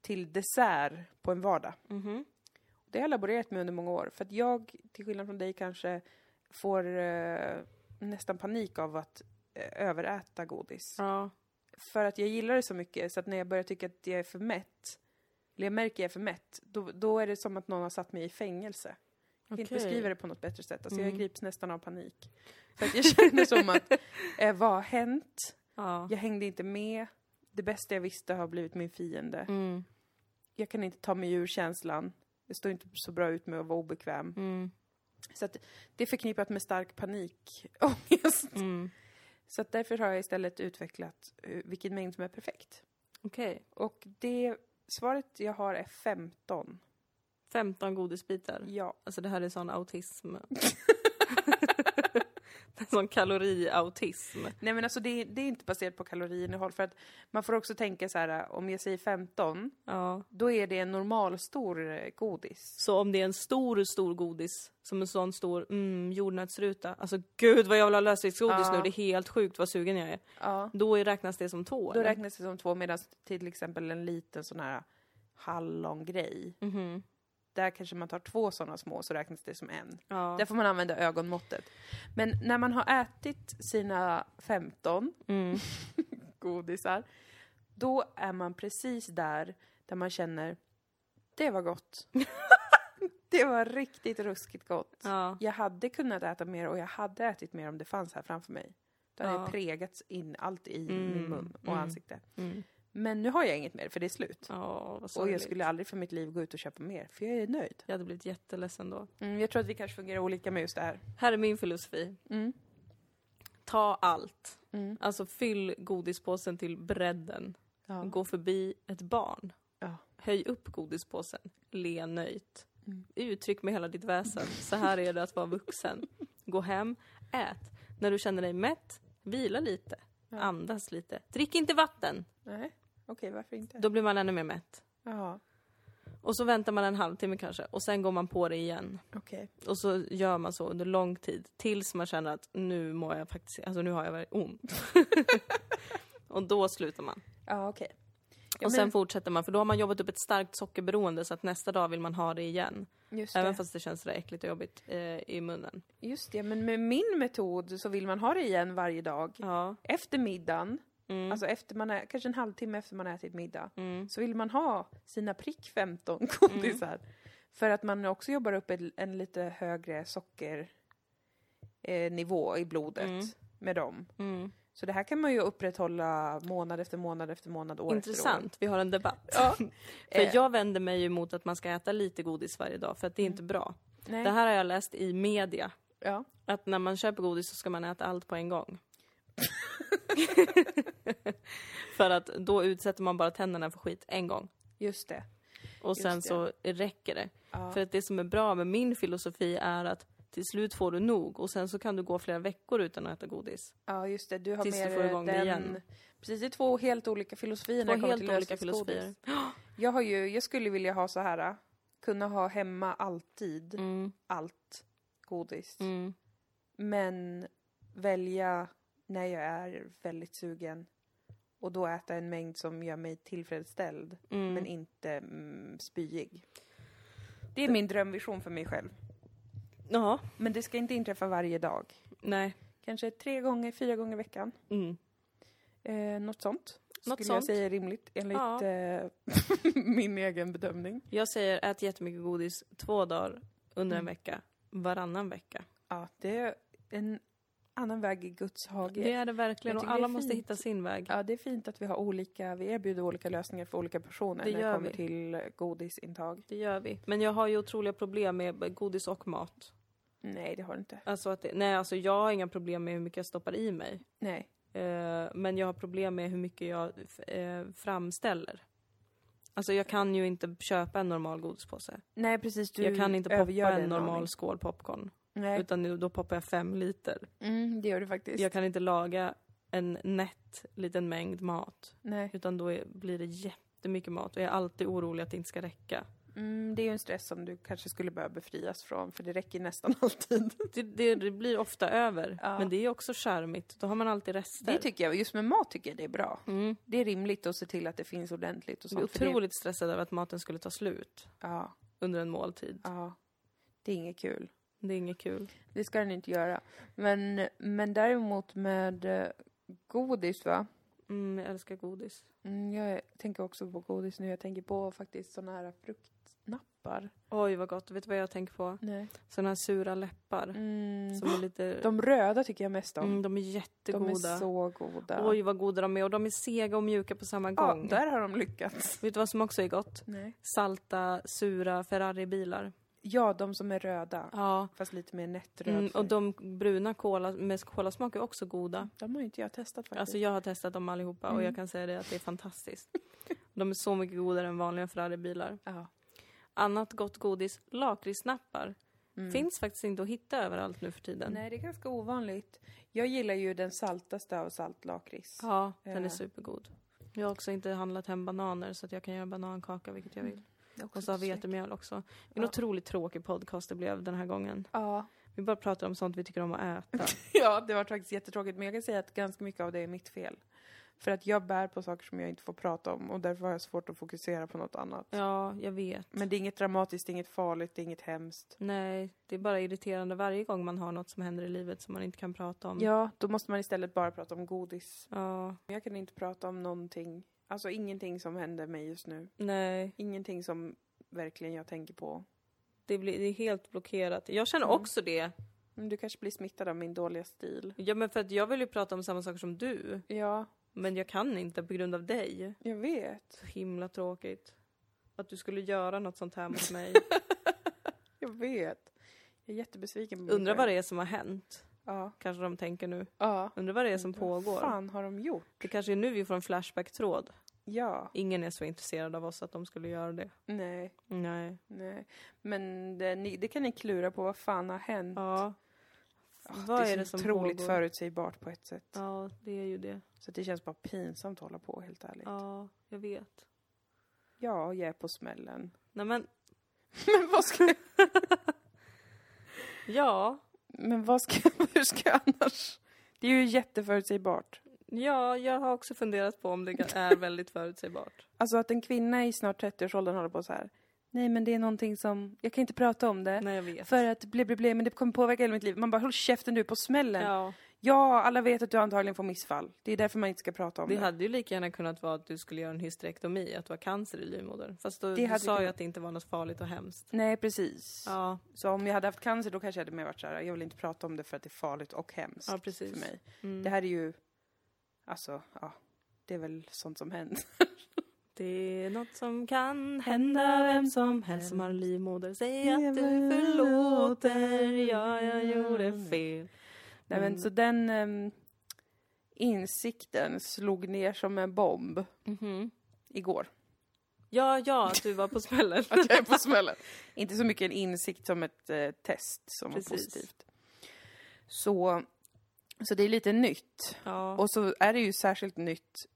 till dessert på en vardag. Mhm. Det har jag laborerat med under många år, för att jag, till skillnad från dig, kanske får eh, nästan panik av att överäta godis. Ja. För att jag gillar det så mycket, så att när jag börjar tycka att jag är för mätt, eller jag märker att jag är för mätt, då, då är det som att någon har satt mig i fängelse. Jag kan inte Okej. beskriva det på något bättre sätt. Alltså jag Mm. grips nästan av panik. För att jag känner som att, eh, vad har hänt? Ja. Jag hängde inte med. Det bästa jag visste har blivit min fiende. Mm. Jag kan inte ta mig ur känslan. Jag står inte så bra ut med att vara obekväm. Mm. Så att det är förknippat med stark panikångest. Mm. Så därför har jag istället utvecklat eh, vilken mängd som är perfekt. Okej. Och det svaret jag har är 15. 15 godisbitar. Ja. Alltså det här är sån autism. sån kaloriautism. Nej men alltså det, är- det är inte baserat på kaloriinnehåll för att man får också tänka så här om jag säger 15 Ja. då är det en normalstor eh, godis. Så om det är en stor, stor godis, som en sån stor mm, jordnötsruta. Alltså gud vad jag vill ha lösviktsgodis Ja. nu, det är helt sjukt vad sugen jag är. Ja. Då räknas det som två Då eller? räknas det som två medan till exempel en liten sån här hallongrej. Mhm. Där kanske man tar två sådana små så räknas det som en. Ja. Där får man använda ögonmåttet. Men när man har ätit sina 15 Mm. godisar, då är man precis där, där man känner det var gott. det var riktigt ruskigt gott. Ja. Jag hade kunnat äta mer och jag hade ätit mer om det fanns här framför mig. Då hade Ja. pregats in allt i Mm, min mun och mm. ansikte. Mm. Men nu har jag inget mer för det är slut. Vad och jag skulle aldrig för mitt liv gå ut och köpa mer, för jag är nöjd. Jag hade blivit jätteledsen då. Mm, jag tror att vi kanske fungerar olika med just det här. Här är min filosofi. Mm. Ta allt. Mm. Alltså fyll godispåsen till bredden. Ja. Gå förbi ett barn. Ja. Höj upp godispåsen. Le nöjt. Mm. Uttryck med hela ditt väsen. Så här är det att vara vuxen. Gå hem, ät. När du känner dig mätt, vila lite. Ja. Andas lite. Drick inte vatten. Nej, okej, varför inte? Då blir man ännu mer mätt. Jaha, Och så väntar man en halvtimme kanske. Och sen går man på det igen. okej. Och så gör man så under lång tid. Tills man känner att nu mår jag faktiskt, alltså nu har jag väldigt ont. och då slutar man. Ja, okej. Ja, och sen men- fortsätter man, för då har man jobbat upp ett starkt sockerberoende så att nästa dag vill man ha det igen. Just Även det. fast det känns sådär äckligt och jobbigt eh, i munnen. Just det, men med min metod så vill man ha det igen varje dag. Ja. Efter middagen, Mm. alltså efter man är, kanske en halvtimme efter man ätit middag, mm. så vill man ha sina prick 15 godisar. För att man också jobbar upp en, en lite högre sockernivå eh, i blodet Mm. med dem. Mm. Så det här kan man ju upprätthålla månad efter månad efter månad, år efter år. Intressant, vi har en debatt. Ja. För Eh. jag vänder mig ju emot att man ska äta lite godis varje dag, för att det är inte bra. Nej. Det här har jag läst i media. Ja. Att när man köper godis så ska man äta allt på en gång. för att då utsätter man bara tänderna för skit en gång. Just det. Och sen så räcker det. Ja. För att det som är bra med min filosofi är att till slut får du nog och sen så kan du gå flera veckor utan att äta godis. ja, just det. Du har Tills du mer får igång det den... igen. Precis, det är två helt olika filosofier Två när det kommer helt till olika lösningsgodis. filosofier. Jag, har ju, jag skulle vilja ha så här, kunna ha hemma alltid, Mm, allt godis. mm, Men välja när jag är väldigt sugen och då äta en mängd som gör mig tillfredsställd mm. men inte mm, spyig. Det är min drömvision för mig själv. Ja, Men det ska inte inträffa varje dag. nej. Kanske tre gånger, fyra gånger i veckan. Mm. Eh, något sånt. Något skulle jag sånt. säga är rimligt enligt Ja. eh, min egen bedömning. Jag säger ät jättemycket godis två dagar under en Mm. vecka, varannan vecka. Ja, det är en annan väg i Guds hage. Det är det verkligen och alla måste hitta sin väg. Ja, det är fint att vi har olika, vi erbjuder olika lösningar för olika personer Det när det kommer vi. till godisintag. Det gör vi. Men jag har ju otroliga problem med godis och mat. Nej, det har du inte. Alltså att nej, alltså jag har inga problem med hur mycket jag stoppar i mig. Nej. Eh, men jag har problem med hur mycket jag eh, framställer. Alltså jag kan ju inte köpa en normal godispåse. Nej, precis. Du jag kan inte poppa en normal aning. skål popcorn. Nej, Utan nu- då poppar jag fem liter. mm, det gör du faktiskt. Jag kan inte laga en nätt liten mängd mat. Nej. Utan då är, blir det jättemycket mat och jag är alltid orolig att det inte ska räcka. Mm, det är ju en stress som du kanske skulle behöva befrias från, för det räcker nästan alltid. Det, det, det blir ofta över, Ja. men det är också charmigt. Då har man alltid rester. Det tycker jag, just med mat tycker jag det är bra. mm. Det är rimligt att se till att det finns ordentligt och Jag är sånt. för det- otroligt stressad över att maten skulle ta slut Ja, under en måltid. ja. Det är inget kul. Det är inget kul. Det ska den inte göra. Men, men däremot med eh, godis va? Mm, jag älskar godis. Mm, jag tänker också på godis nu. Jag tänker på faktiskt såna här fruktnappar. Oj vad gott, vet du vad jag tänker på? Nej. Såna här sura läppar. Mm. Som är lite... De röda tycker jag mest om. mm, de är de jättegoda. är så goda. Oj vad goda de är och de är sega och mjuka på samma ja, gång. där har de lyckats. Vet du vad som också är gott? Nej. Salta, sura Ferrari-bilar. Ja, de som är röda. Ja. Fast lite mer nättröd Mm, och de bruna cola med kolasmak är också goda. De har inte jag testat faktiskt. Alltså jag har testat dem allihopa och Mm. jag kan säga det att det är fantastiskt. De är så mycket godare än vanliga Ferrari-bilar. ja. Annat gott godis, lakritssnappar. Mm. Finns faktiskt inte att hitta överallt nu för tiden. Nej, det är ganska ovanligt. Jag gillar ju den saltaste av saltlakrits. Ja, den är Ja. supergod. Jag har också inte handlat hem bananer så att jag kan göra banankaka vilket jag vill. Och så har så vetemjöl också. Det är en Ja. otroligt tråkig podcast det blev den här gången. Ja. Vi bara pratar om sånt vi tycker om att äta. ja, det var faktiskt jättetråkigt. Men jag kan säga att ganska mycket av det är mitt fel. För att jag bär på saker som jag inte får prata om och därför har jag svårt att fokusera på något annat. Ja, jag vet. Men det är inget dramatiskt, det är inget farligt, det är inget hemskt. Nej, det är bara irriterande varje gång man har något som händer i livet som man inte kan prata om. Ja, då måste man istället bara prata om godis. Ja, Jag kan inte prata om någonting, alltså ingenting som händer mig just nu. nej. Ingenting som verkligen jag tänker på. Det, blir, det är helt blockerat. Jag känner Mm. också det. Men du kanske blir smittad av min dåliga stil. Ja, men för att jag vill ju prata om samma saker som du. Ja, Men jag kan inte på grund av dig. jag vet. Så himla tråkigt. Att du skulle göra något sånt här mot mig. Jag vet. Jag är jättebesviken på mig Undrar vad det är som har hänt. Ja. Kanske de tänker nu. Ja. Undrar vad det är som Vad pågår. fan har de gjort? Det kanske är nu vi får en Flashback-tråd. Ja. Ingen är så intresserad av oss att de skulle göra det. Nej, Nej. nej. Men det, ni, det kan ni klura på. Vad fan har hänt? Ja. Ah, vad det är är det som otroligt pågår? förutsägbart på ett sätt. Ja, det är ju det. Så det känns bara pinsamt att hålla på, helt ärligt. Ja, Ja, jag vet. jag är på smällen. Nej men, Men vad ska ja. Men vad ska, hur ska jag annars? Det är ju jätteförutsägbart. Ja, jag har också funderat på om det är väldigt förutsägbart. Alltså att en kvinna i snart 30-årsåldern håller på så här. Nej, men det är någonting som, jag kan inte prata om det. Nej, jag vet. För att bli, bli, bli, men det kommer påverka hela mitt liv. Man bara, håll käften du på smällen. Ja. Ja, alla vet att du antagligen får missfall. Det är därför man inte ska prata om det det. hade ju lika gärna kunnat vara att du skulle göra en hysterektomi, att du har cancer i livmodern. Fast då, Det du sa ju att det inte var något farligt och hemskt. Nej, precis. Ja, Så om jag hade haft cancer då kanske jag hade mer varit så här, jag vill inte prata om det för att det är farligt och hemskt ja precis. för mig. Mm. Det här är ju Alltså, ja. Det är väl sånt som händer. Det är något som kan hända vem som helst som har en livmoder. Säg att du förlåter, ja, jag gjorde fel. Nej men så den ehm, insikten slog ner som en bomb Mhm. igår. Ja, ja, att du var på smällen. Att jag är på smällen. Inte så mycket en insikt som ett eh, test som var Precis. positivt. Så, så det är lite nytt. Ja. Och så är det ju särskilt nytt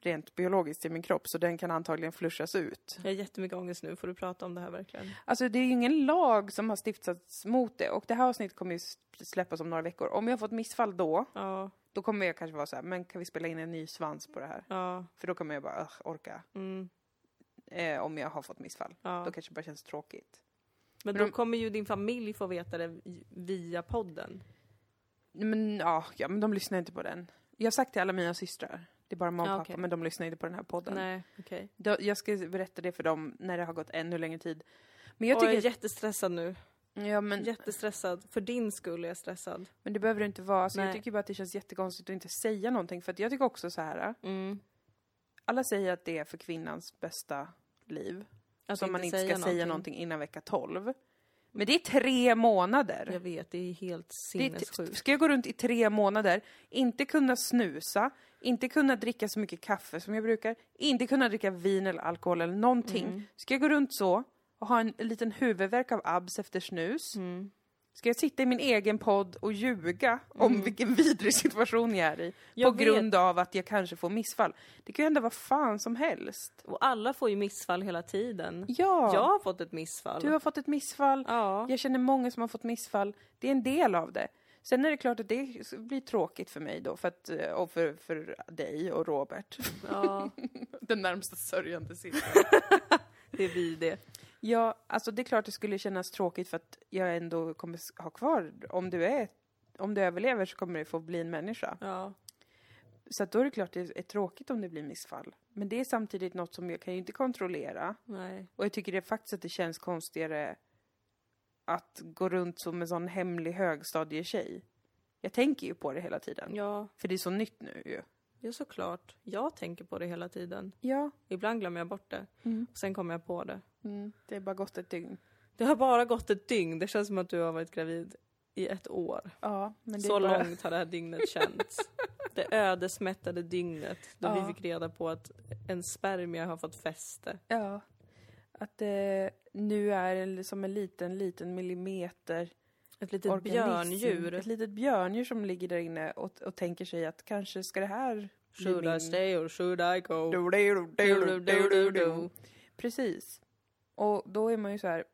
rent biologiskt i min kropp så den kan antagligen flushas ut. Jag har jättemycket ångest nu, får du prata om det här verkligen? Alltså det är ju ingen lag som har stiftats mot det och det här avsnittet kommer ju släppas om några veckor. Om jag har fått missfall då, Ja, då kommer jag kanske vara så här, men kan vi spela in en ny svans på det här? ja, För då kommer jag bara, "Ugh, orka. mm, Eh, om jag har fått missfall. ja. Då kanske det bara känns tråkigt. Men Men då om- kommer ju din familj få veta det via podden. Men ja, ja, men de lyssnar inte på den. Jag har sagt till alla mina systrar, det är bara mamma och pappa, okej. men de lyssnar inte på den här podden. Nej, okej. Då, jag ska berätta det för dem när det har gått ännu längre tid. Men Jag, jag jag är tycker... jättestressad nu. ja, men, Jättestressad. För din skull är jag stressad. men det behöver det inte vara. Alltså, jag tycker bara att det känns jättekonstigt att inte säga någonting. För att jag tycker också så här. Mm. alla säger att det är för kvinnans bästa liv. Att så man inte ska säga någonting innan vecka 12. Men det är tre månader. Jag vet, det är helt sinnessjukt. ska jag gå runt i tre månader, inte kunna snusa, inte kunna dricka så mycket kaffe som jag brukar, inte kunna dricka vin eller alkohol eller någonting. Mm. Ska jag gå runt så och ha en liten huvudvärk av abs efter snus? Mm. Ska jag sitta i min egen podd och ljuga om vilken vidrig situation jag är i? Jag på vet. grund av att jag kanske får missfall. Det kan ju hända vad fan som helst. Och alla får ju missfall hela tiden. Ja, Jag har fått ett missfall. du har fått ett missfall. Ja. Jag känner många som har fått missfall. Det är en del av det. Sen är det klart att det blir tråkigt för mig då, för att, eh, och för, för dig och Robert. ja, Den närmsta sörjande sitter. det är vi det. Ja, alltså det är klart det skulle kännas tråkigt för att jag ändå kommer ha kvar, om du är, om du överlever så kommer du få bli en människa. Ja. Så då är det klart det är tråkigt om det blir missfall. Men det är samtidigt något som jag kan ju inte kontrollera. Nej. Och jag tycker det faktiskt att det känns konstigare att gå runt som en sån hemlig högstadietjej. Jag tänker ju på det hela tiden. Ja, För det är så nytt nu ju. ja, såklart. Jag tänker på det hela tiden. Ja. Ibland glömmer jag bort det. Mm. Och sen kommer jag på det. Mm. Det är bara gått ett dygn. Det har bara gått ett dygn. Det känns som att du har varit gravid i ett år. Ja, men det Så bara... långt har det här dygnet känts. Det ödesmättade dygnet då Ja. vi fick reda på att en spermie har fått fäste. Ja. Att det nu är en- som en liten, liten millimeter Ett litet organism. björndjur. Ett litet björndjur som ligger där inne och, och tänker sig att kanske ska det här bli Should I min- stay or should I go? Du, du, du, du, Do, do, do, do, do. Precis. Och då är man ju så här,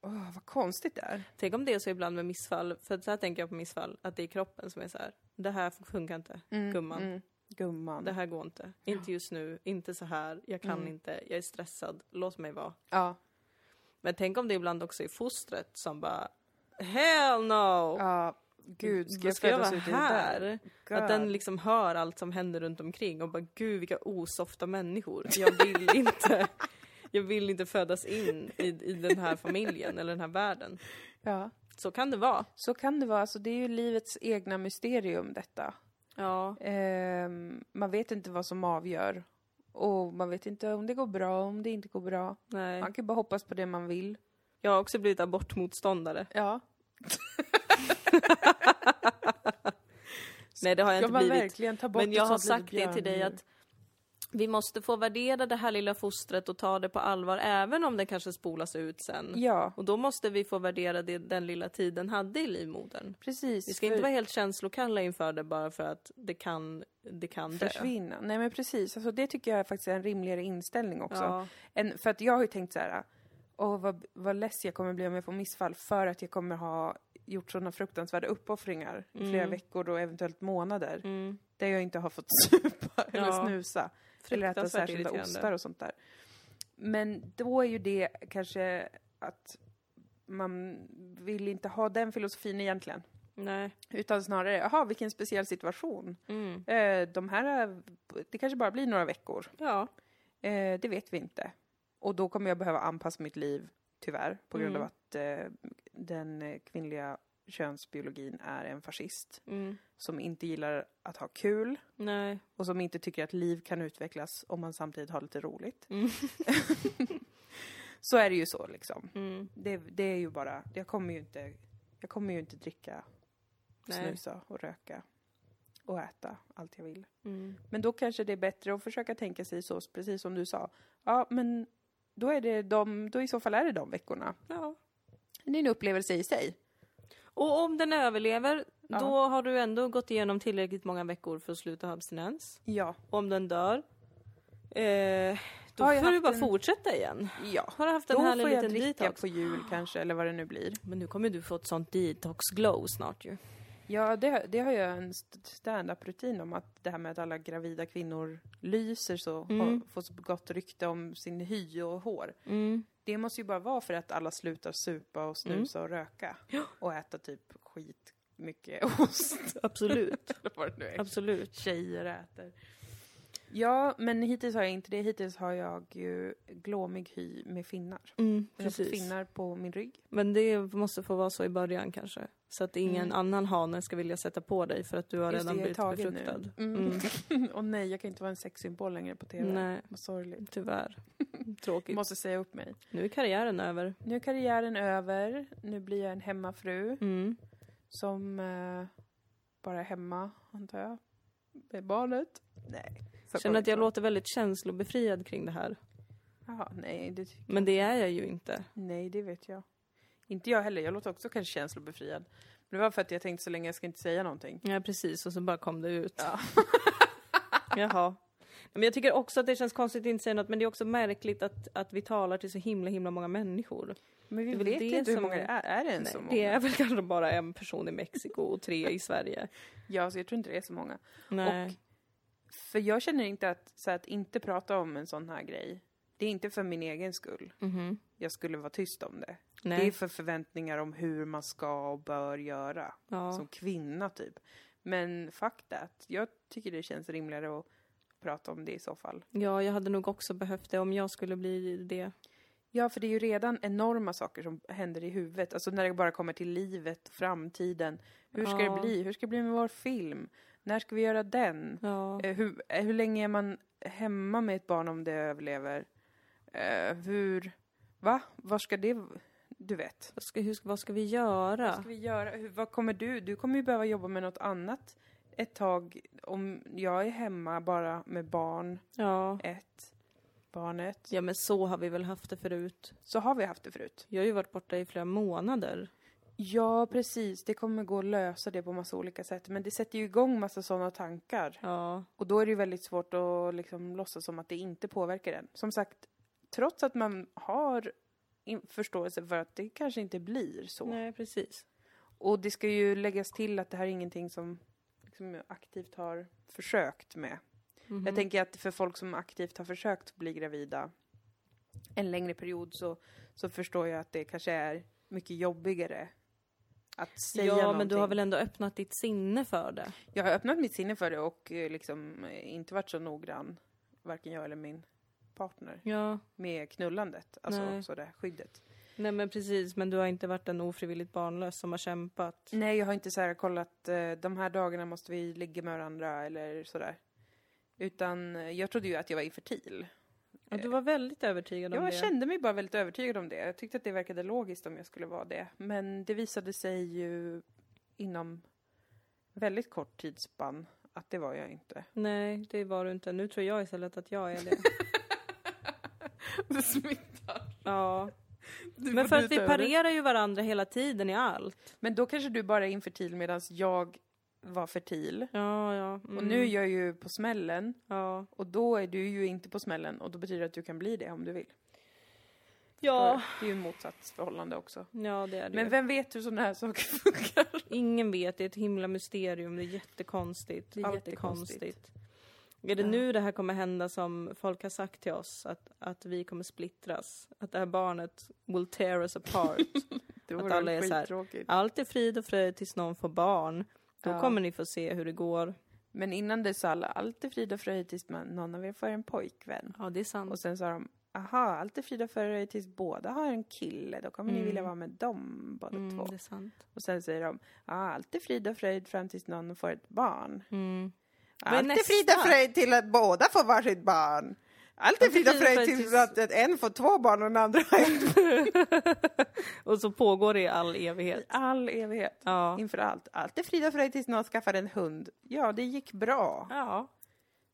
åh, vad konstigt det är. Tänk om det är så ibland med missfall, för så här tänker jag på missfall, att det är kroppen som är så här. det här funkar inte, gumman. Mm. Gumman. Det här går inte. Inte just nu, inte så här, jag kan Mm. inte, jag är stressad, låt mig vara. Ja. Men tänk om det ibland också är fostret som bara Hell no! Ja, gud, ska jag födas vara ut här? Att den liksom hör allt som händer runt omkring och bara gud vilka osofta människor. Jag vill inte, jag vill inte födas in i, i den här familjen eller den här världen. Ja, Så kan det vara. så kan det vara. Alltså, det är ju livets egna mysterium detta. Ja, Ehm, man vet inte vad som avgör. Och man vet inte om det går bra, om det inte går bra. nej. Man kan bara hoppas på det man vill. Jag har också blivit abortmotståndare. Ja. Nej det har jag inte man blivit. Men jag har sagt det till dig att vi måste få värdera det här lilla fostret och ta det på allvar även om det kanske spolas ut sen. Ja, Och då måste vi få värdera det den lilla tiden hade i livmodern. precis. Vi ska för- inte vara helt känslokalla inför det bara för att det kan, det kan dö. försvinna. Nej men precis, alltså, det tycker jag faktiskt är en rimligare inställning också. Ja, En, för att jag har ju tänkt så här, åh vad, vad less jag kommer bli om jag får missfall för att jag kommer ha gjort sådana fruktansvärda uppoffringar i flera Mm. veckor och eventuellt månader. mm. Där jag inte har fått supa eller Ja. snusa. Eller äta särskilda ostar och sånt där. Men då är ju det kanske att man vill inte ha den filosofin egentligen. Nej. Utan snarare, jaha vilken speciell situation. Mm. Eh, de här, är- det kanske bara blir några veckor. Ja. Eh, det vet vi inte. Och då kommer jag behöva anpassa mitt liv, tyvärr, på grund Mm. av att eh, den kvinnliga könsbiologin är en fascist Mm. som inte gillar att ha kul Nej. och som inte tycker att liv kan utvecklas om man samtidigt har lite roligt. Mm. Så är det ju så liksom. Mm. Det, det är ju bara, jag kommer ju inte, jag kommer ju inte dricka, Nej. snusa och röka och äta allt jag vill. Mm. Men då kanske det är bättre att försöka tänka sig så, precis som du sa. Ja, men då är det de, då i så fall är det de veckorna. Ja. Det är en upplevelse i sig. Och om den överlever, Ja. då har du ändå gått igenom tillräckligt många veckor för att sluta ha abstinens. Ja. Om den dör, eh, då får du bara en- fortsätta igen. Ja. Har du haft en Då härlig får jag liten dricka detox? på jul kanske, eller vad det nu blir. Men nu kommer du få ett sånt detox-glow snart ju. Ja, det, det har jag en st- stand-up-rutin om, att det här med att alla gravida kvinnor lyser så, Mm. har, får så gott rykte om sin hy och hår. Mm. Det måste ju bara vara för att alla slutar supa och snusa och röka. Och äta typ skit mycket ost. Absolut. Eller vad det nu är. Absolut. Tjejer äter. Ja, men hittills har jag inte det. Hittills har jag ju glåmig hy med finnar. Mm, Jag har precis. finnar på min rygg. Men det måste få vara så i början kanske. Så att ingen Mm. annan hane ska vilja sätta på dig för att du har Just det, redan är blivit befruktad. nu. Mm. och nej, jag kan inte vara en sexsymbol längre på TV. Nej, Vad sorgligt. tyvärr. Tråkigt. Måste säga upp mig. Nu är karriären över. Nu är karriären över. Nu blir jag en hemmafru Mm. som eh, bara är hemma, antar jag. Med barnet. Nej. så Känner att jag låter väldigt känslobefriad kring det här. Jaha, nej det, Men det är jag ju inte. nej, det vet jag. Inte jag heller. Jag låter också kanske känslobefriad. Men det var för att jag tänkte så länge jag ska inte säga någonting. Ja, precis. Och så bara kom det ut. Ja. Jaha. Men jag tycker också att det känns konstigt att inte säga något, men det är också märkligt att, att vi talar till så himla, himla många människor. Men vi vet inte hur många är- det är. Är det ens Nej, så många? det är väl kanske bara en person i Mexiko och tre i Sverige. Ja, så jag tror inte det är så många. Nej. För jag känner inte att, så att inte prata om en sån här grej, det är inte för min egen skull Mhm. jag skulle vara tyst om det. Nej. Det är för förväntningar om hur man ska och bör göra. ja. Som kvinna typ. Men fuck that. Jag tycker det känns rimligare att prata om det i så fall. ja, jag hade nog också behövt det om jag skulle bli det. Ja, för det är ju redan enorma saker som händer i huvudet. Alltså när det bara kommer till livet, framtiden. Hur ska Ja. det bli? Hur ska det bli med vår film? När ska vi göra den? Ja. Eh, Hur, eh, hur länge är man hemma med ett barn om det överlever? Eh, hur... Va? Var ska det... Du vet. Vad ska, hur, vad ska vi göra? Vad ska vi göra? Hur, vad kommer du... Du kommer ju behöva jobba med något annat ett tag. Om jag är hemma bara med barn Ja. ett, barnet. ja, men så har vi väl haft det förut. Så har vi haft det förut. Jag har ju varit borta i flera månader. Ja, precis. Det kommer gå att lösa det på massa olika sätt. Men det sätter ju igång massa sådana tankar. Ja. Och då är det ju väldigt svårt att liksom låtsas som att det inte påverkar en. Som sagt, trots att man har förståelse för att det kanske inte blir så. Nej, precis. Och det ska ju läggas till att det här är ingenting som liksom jag aktivt har försökt med. Mhm. Jag tänker att för folk som aktivt har försökt bli gravida en längre period så, så förstår jag att det kanske är mycket jobbigare att säga Ja, någonting. men du har väl ändå öppnat ditt sinne för det? Jag har öppnat mitt sinne för det och eh, liksom eh, inte varit så noggrann, varken jag eller min partner, Ja. med knullandet, alltså Nej. sådär, skyddet. Nej, men precis. Men du har inte varit en ofrivilligt barnlös som har kämpat? Nej, jag har inte så här kollat, eh, de här dagarna måste vi ligga med varandra eller sådär. Utan eh, jag trodde ju att jag var infertil. Ja, du var väldigt övertygad om Ja, det. jag kände mig bara väldigt övertygad om det. Jag tyckte att det verkade logiskt om jag skulle vara det. Men det visade sig ju inom väldigt kort tidsspann att det var jag inte. Nej, det var du inte. Nu tror jag istället att jag är det. Det smittar. ja. Du Men för att vi parerar ju varandra hela tiden i allt. Men då kanske du bara är infertil medan jag var fertil. Ja, ja. Mm. Och nu är jag ju på smällen. Ja. Och då är du ju inte på smällen. Och då betyder det att du kan bli det om du vill. Ja. Det är ju motsatsförhållande också. Ja, det är det Men vem vet hur sådana här saker funkar? Ingen vet, det är ett himla mysterium. Det är jättekonstigt. Det är Allt är jättekonstigt. konstigt. Är det nu det här kommer hända som folk har sagt till oss? Att, att vi kommer splittras? Att det här barnet will tear us apart? Att alla är så här. Allt är frid och fröjd tills någon får barn. Då Ja. kommer ni få se hur det går. Men innan det sa alla allt är frid och fröjd tills man, någon av er får en pojkvän. Ja, det är sant. Och sen sa de aha, allt är frida för dig tills båda har en kille. Då kommer ni Mm. vilja vara med dem båda Mm, två. det är sant. Och sen säger de, ja, allt är frid och fröjd fram tills någon får ett barn. Mm. Allt är frid och fröjd till att båda får varsitt barn. Allt är frid och fröjd till att att en får två barn och den andra har ett. Och så pågår det i all evighet. All evighet. Ja. Inför allt. Allt är frid och fröjd tills någon skaffar en hund. Ja, det gick bra. Ja.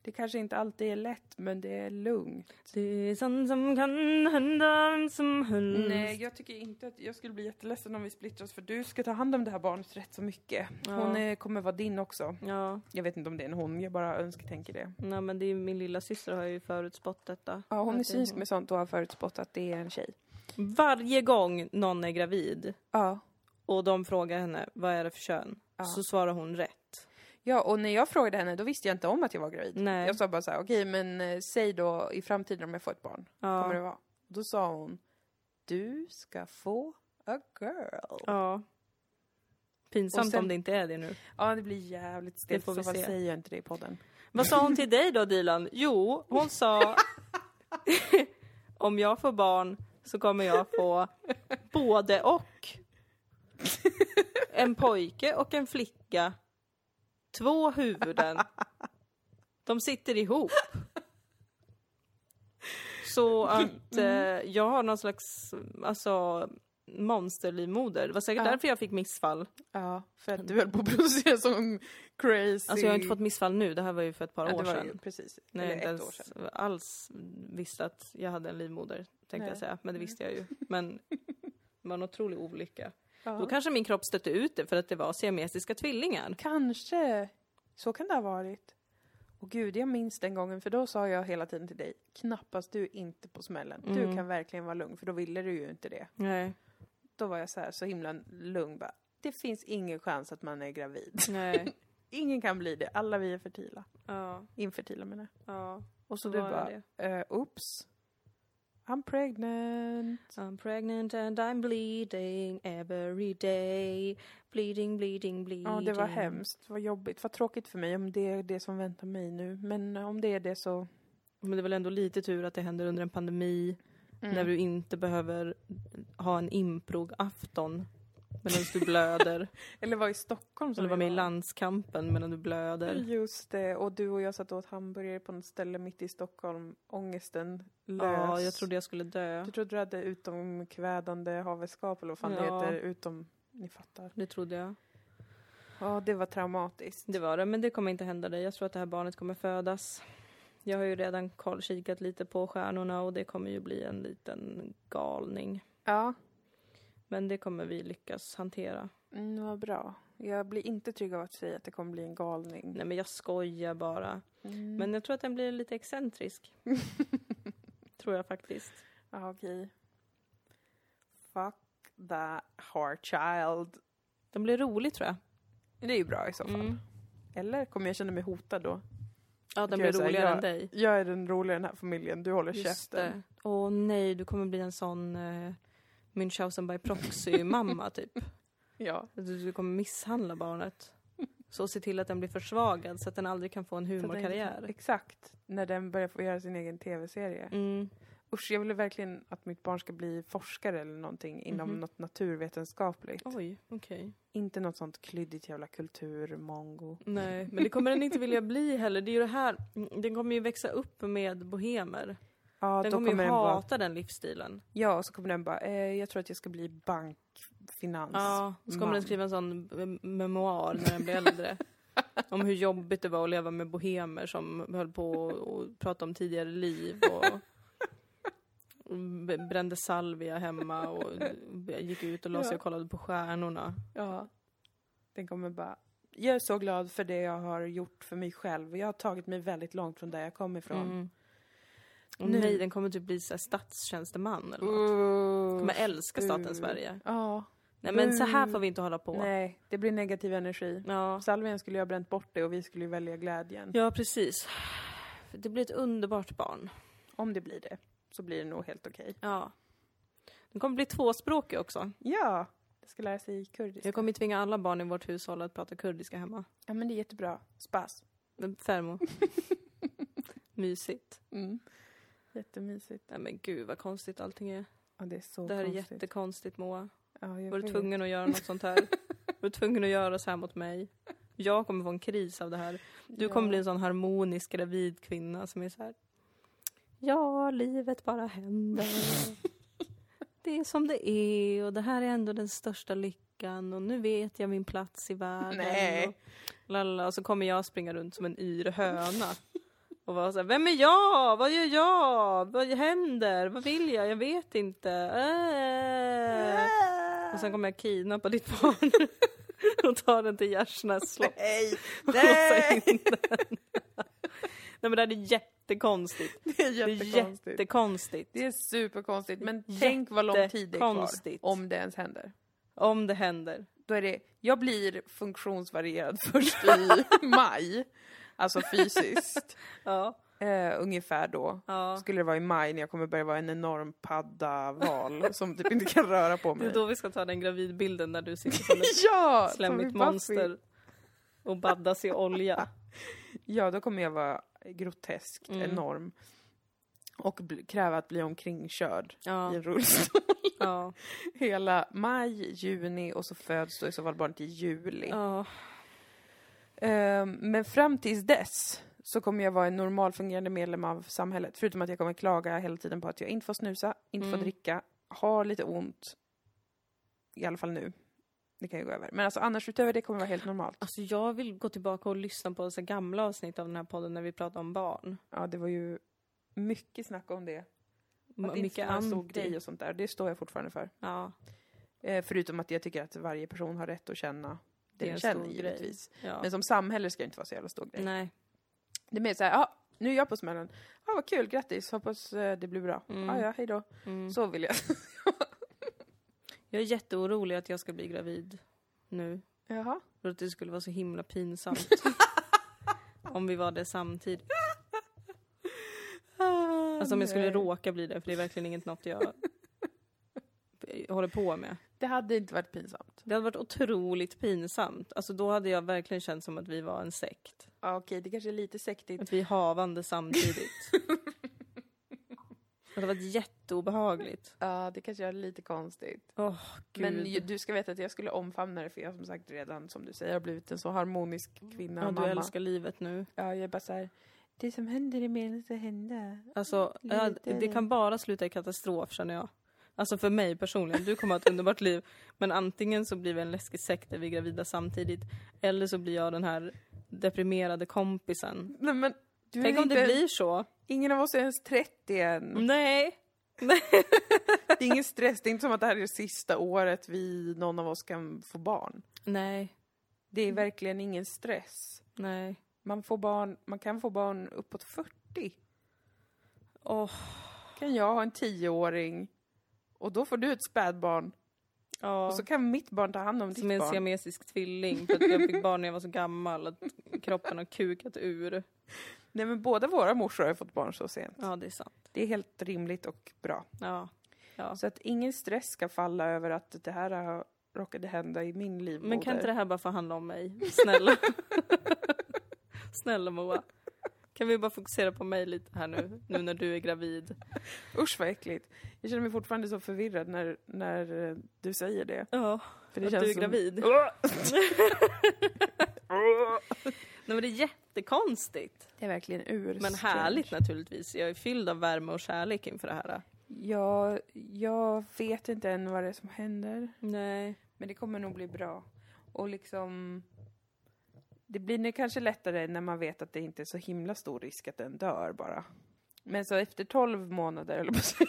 Det kanske inte alltid är lätt, men det är lugnt. Det är sånt som kan hända som helst. Nej, jag tycker inte att jag skulle bli jätteledsen om vi splittras för du ska ta hand om det här barnet rätt så mycket. Ja. Hon är, kommer vara din också. Ja, Jag vet inte om det är en hon, jag bara önsketänker det. nej, men det är min lilla syster har ju förutspått detta. Ja, hon är synsk med sånt och har förutspått att det är en tjej. Varje gång någon är gravid Ja. och de frågar henne vad är det för kön, Ja. så svarar hon rätt. Ja, och när jag frågade henne då visste jag inte om att jag var gravid. Nej. Jag sa bara så här, okej men eh, säg då i framtiden om jag får ett barn, kommer det Ja. vara? Då sa hon, du ska få a girl. ja. Pinsamt sen- om det inte är det nu. Ja, det blir jävligt stelt. Så vad säger jag inte det i podden? Vad sa hon till dig då Dilan? Jo, hon sa om jag får barn så kommer jag få både och. En pojke och en flicka. Två huvuden. De sitter ihop. Så att eh, jag har någon slags, alltså monsterlivmoder. Det var säkert Ja. därför jag fick missfall. Ja, för att du höll på att producera som crazy. Alltså jag har inte fått missfall nu, det här var ju för ett par ja, år sedan. ju precis. när jag inte ett år ens sedan. alls visste att jag hade en livmoder, tänkte Nej. jag säga. Men det visste jag ju. Men det var en otrolig olycka. Ja. Då kanske min kropp stötte ut det för att det var siamesiska tvillingar. Kanske. Så kan det ha varit. Och gud, jag minns den gången, för då sa jag hela tiden till dig, knappast du är inte på smällen. Du Mm. kan verkligen vara lugn, för då ville du ju inte det. Nej. Då var jag så här, så himla lugn bara. Det finns ingen chans att man är gravid. Nej. Ingen kan bli det. Alla vi är fertila. Ja. Infertila menar jag. Ja. Och så Så du bara, det. uh, oops. I'm pregnant. I'm pregnant and I'm bleeding every day. Bleeding, bleeding, bleeding. Ja, det var hemskt. Vad jobbigt. Vad tråkigt för mig om det är det som väntar mig nu. Men eh, om det är det så... Men det är väl ändå lite tur att det händer under en pandemi. Mm. När du inte behöver ha en improg-afton. Medan du blöder. Eller var i Stockholm som Eller vara vi med i var. landskampen medan du blöder. Just det, och du och jag satt och åt hamburgare på något ställe mitt i Stockholm. Ångesten lös. Ja, jag trodde jag skulle dö. Du trodde du hade utomkvädande haveskap eller vad fan Ja. det heter. Utom, ni fattar. Det trodde jag. Ja, det var traumatiskt. Det var det, men det kommer inte hända dig. Jag tror att det här barnet kommer födas. Jag har ju redan kikat lite på stjärnorna och det kommer ju bli en liten galning. Ja, Men det kommer vi lyckas hantera. mm, vad bra. Jag blir inte trygg av att säga att det kommer bli en galning. Nej men jag skojar bara. Mm. Men jag tror att den blir lite excentrisk. tror jag faktiskt. Ja, okej. Fuck that heart child. Den blir rolig tror jag. Det är ju bra i så fall. Mm. Eller kommer jag känna mig hotad då? Ja, den blir roligare jag- än dig. Jag är den roliga i den här familjen, du håller Just käften. Åh nej, du kommer bli en sån uh, Münchhausen by proxy-mamma typ. Ja. Du, du kommer misshandla barnet. Så se till att den blir försvagad så att den aldrig kan få en att den- humorkarriär. Exakt, när den börjar få göra sin egen tv-serie. Mm. Usch, jag vill verkligen att mitt barn ska bli forskare eller någonting inom Mhm. något naturvetenskapligt. Oj, okej. Inte något sånt klyddigt jävla kulturmongo. Nej, men det kommer den inte vilja bli heller. Det är ju det här, mm, den kommer ju växa upp med bohemer. Ja, Den då kommer ju hata den livsstilen. Ja, och så kommer den bara, eh, jag tror att jag ska bli bankfinans. Ja, så kommer man. den skriva en sån memoar när den blir äldre. om hur jobbigt det var att leva med bohemer som höll på och prata om tidigare liv och och brände salvia hemma och gick ut och la sig och kollade på stjärnorna. Ja. Den kommer bara, jag är så glad för det jag har gjort för mig själv. Jag har tagit mig väldigt långt från där jag kom ifrån. Mm. Och Nu- nej, den kommer typ bli så här statstjänsteman eller något. Uh, Kommer älska staten uh. Sverige. Ja. Nej men så här Uh. får vi inte hålla på. Nej, det blir negativ energi. Ja. Salvien skulle ju ha bränt bort det och vi skulle ju välja glädjen. ja, precis. Det blir ett underbart barn. Om det blir det, så blir det nog helt okej. Ja. Den kommer bli tvåspråkig också. Ja, det ska lära sig kurdiska. Jag kommer tvinga alla barn i vårt hushåll att prata kurdiska hemma. Ja, men det är jättebra. Spas. Men Färmo. Mysigt. Mm. Jättemysigt. Nej men gud vad konstigt allting är. Ja, det är så Det här är konstigt. jättekonstigt Moa. Ja, jag Var du tvungen att göra något sånt här? Var du tvungen att göra så här mot mig? Jag kommer få en kris av det här. Du kommer Ja. bli en sån harmonisk gravid kvinna som är så här. Ja, livet bara händer. Det är som det är och det här är ändå den största lyckan och nu vet jag min plats i världen. Nej. Och, lalala, och så kommer jag springa runt som en yr höna. Och vara såhär, vem är jag? Vad gör jag? Vad händer? Vad vill jag? Jag vet inte. Äh. Och sen kommer jag kidnappa ditt barn och ta den till Gärsnäs slott. Nej! Nej! Nej men det här är jättekonstigt. Det är Det är jättekonstigt. jättekonstigt. Det är superkonstigt. Men tänk vad lång tid det är kvar. Jättekonstigt. Om det ens händer. Om det händer. Då är det, jag blir funktionsvarierad först i maj. Alltså fysiskt. Ja. Eh, ungefär då. ja. Skulle det vara i maj när jag kommer börja vara en enorm padda-val som typ inte kan röra på Det mig. är då vi ska ta den gravidbilden där du sitter som ett ja! i slemmigt monster och baddas i olja. Ja, då kommer jag vara groteskt Mm. enorm. Och kräva att bli omkringkörd i Ja. en rullstol. Ja. Hela maj, juni och så föds då i så fall barnet i juli. ja. Ehm, men fram tills dess så kommer jag vara en normalfungerande medlem av samhället. Förutom att jag kommer klaga hela tiden på att jag inte får snusa, inte får Mm. dricka, har lite ont. I alla fall nu. Det kan ju gå över. Men alltså annars utöver det kommer det vara helt normalt. Alltså jag vill gå tillbaka och lyssna på så gamla avsnitt av den här podden när vi pratar om barn. Ja, det var ju mycket snack om det. Att mycket anti. och sånt där. Det står jag fortfarande för. Ja, Eh, förutom att jag tycker att varje person har rätt att känna det, är en känner givetvis. ja. Men som samhälle ska det inte vara så jävla stor grej. Nej. Det är mer såhär, ja, nu är jag på smällen. Ja, vad kul, grattis, hoppas eh, det blir bra. Mm. Ja, ja, hej då. Mm. Så vill jag. Jag är jätteorolig att jag ska bli gravid nu. Jaha. För att det skulle vara så himla pinsamt. om vi var det samtidigt. Alltså om jag skulle råka bli det, för det är verkligen inget något jag håller på med. Det hade inte varit pinsamt. Det hade varit otroligt pinsamt. Alltså då hade jag verkligen känt som att vi var en sekt. Ja, okej, det kanske är lite sektigt. Att vi är havande samtidigt. det hade varit jätteobehagligt. Ja, det kanske är lite konstigt. Gud. Men ju, du ska veta att jag skulle omfamna det för jag har som sagt redan, som du säger, har blivit en så harmonisk kvinna ja, och du mamma. älskar livet nu. Ja, jag är bara såhär, det som händer är meningen att hända. Alltså, ja, det kan bara sluta i katastrof känner jag. Alltså för mig personligen, du kommer ha ett underbart liv. Men antingen så blir vi en läskig sekt där vi är gravida samtidigt. Eller så blir jag den här deprimerade kompisen. Nej men, du Tänk om inte, det blir så. ingen av oss är ens 30 än. Nej. Det är ingen stress, det är inte som att det här är det sista året vi, någon av oss kan få barn. Nej. Det är verkligen ingen stress. Nej. Man, får barn, man kan få barn uppåt 40. Åh. Kan jag ha en tioåring och då får du ett spädbarn. Ja. Och så kan mitt barn ta hand om ditt Som en barn. siamesisk tvilling för att jag fick barn när jag var så gammal att kroppen har kukat ur. Nej men båda våra morsor har fått barn så sent. Ja, det är sant. Det är helt rimligt och bra. Ja. ja. Så att ingen stress ska falla över att det här har råkade hända i min livmoder. Men kan inte det här bara få handla om mig? Snälla. Snälla Moa. Kan vi bara fokusera på mig lite här nu, nu när du är gravid? Usch vad äckligt. Jag känner mig fortfarande så förvirrad när, när eh, du säger det. Ja, För det att känns du är som- gravid. Nej men det är jättekonstigt. Det är verkligen ur Men härligt naturligtvis. Jag är fylld av värme och kärlek inför det här. Ja, jag vet inte än vad det är som händer. Nej. Men det kommer nog bli bra. Och liksom... Det blir nu kanske lättare när man vet att det inte är så himla stor risk att den dör bara. Men så efter 12 månader, eller på att säga.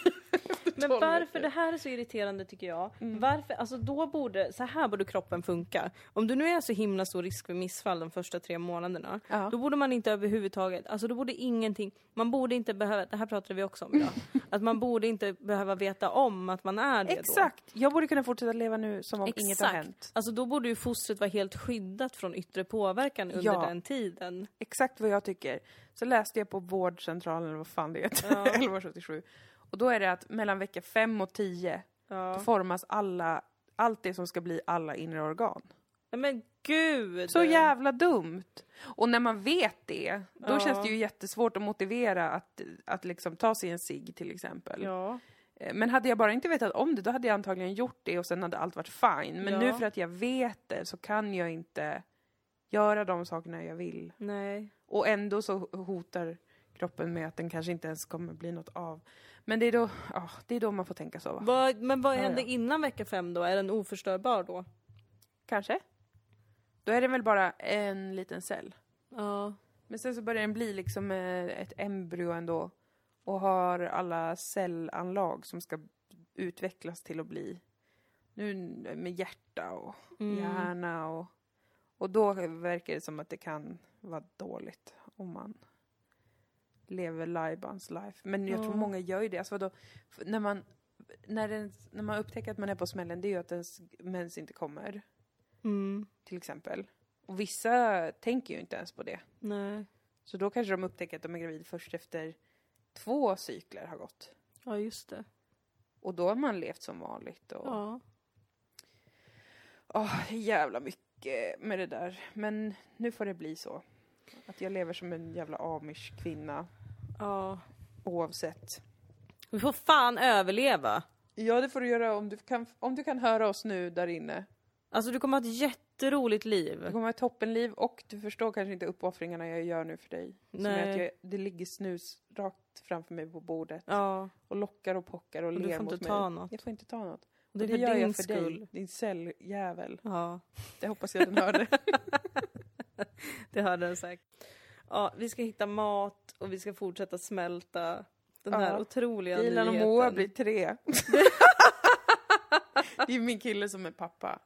Men 12 varför, det här är så irriterande tycker jag. Mm. Varför, alltså då borde, så här borde kroppen funka. Om du nu är så himla stor risk för missfall de första tre månaderna, Ja. då borde man inte överhuvudtaget, alltså då borde ingenting, man borde inte behöva, det här pratade vi också om idag, att man borde inte behöva veta om att man är det då. Exakt! Jag borde kunna fortsätta leva nu som om inget har Exakt. hänt. Alltså då borde ju fostret vara helt skyddat från yttre påverkan under Ja. den tiden. Exakt vad jag tycker. Så läste jag på vårdcentralen, eller vad fan det heter, Ja. 1177. Och då är det att mellan vecka 5 och 10 Ja. då formas alla, allt det som ska bli alla inre organ. Men gud! Så jävla dumt! Och när man vet det, då Ja. känns det ju jättesvårt att motivera att, att liksom ta sig en cigg till exempel. Ja. Eh, Men hade jag bara inte vetat om det, då hade jag antagligen gjort det och sen hade allt varit fine. Men Ja. nu för att jag vet det så kan jag inte göra de sakerna jag vill. Nej. Och ändå så hotar kroppen med att den kanske inte ens kommer bli något av. Men det är då, ja, det är då man får tänka så va? Vad, men vad Ja, hände ja. innan vecka fem då? Är den oförstörbar då? Kanske? Då är det väl bara en liten cell. Ja. Men sen så börjar den bli liksom eh, ett embryo ändå. Och har alla cellanlag som ska utvecklas till att bli nu med hjärta och Mm. hjärna och, och då verkar det som att det kan vara dåligt om man lever lajbans life. Men jag tror många gör ju det. Alltså vadå, när, man, när, den, när man upptäcker att man är på smällen, det är ju att ens mens inte kommer, Mm. till exempel. Och vissa tänker ju inte ens på det. Nej. Så då kanske de upptäcker att de är gravid först efter två cykler har gått. Ja, just det. Och då har man levt som vanligt. Och, Ja. Åh, jävla mycket med det där. Men nu får det bli så. Att jag lever som en jävla amish kvinna ja. oavsett. Vi får fan överleva. Ja, det får du göra om du kan, om du kan höra oss nu där inne. Alltså du kommer ha ett jätteroligt Du liv. kommer ha ett toppenliv och du förstår kanske inte uppoffringarna jag gör nu för dig. Som är Nej. att jag, det ligger snus rakt framför mig på bordet Ja. och lockar och pockar och, Och du ler får mot inte mig. ta något. Jag får inte ta något. Och det är Och för gör din jag för skull. dig, din celljävel. Ja. Det hoppas jag den hörde. Det hörde den säkert. Ja, vi ska hitta mat och vi ska fortsätta smälta den här Ja. otroliga Dilan och nyheten. Moa blir tre. det är min kille som är pappa.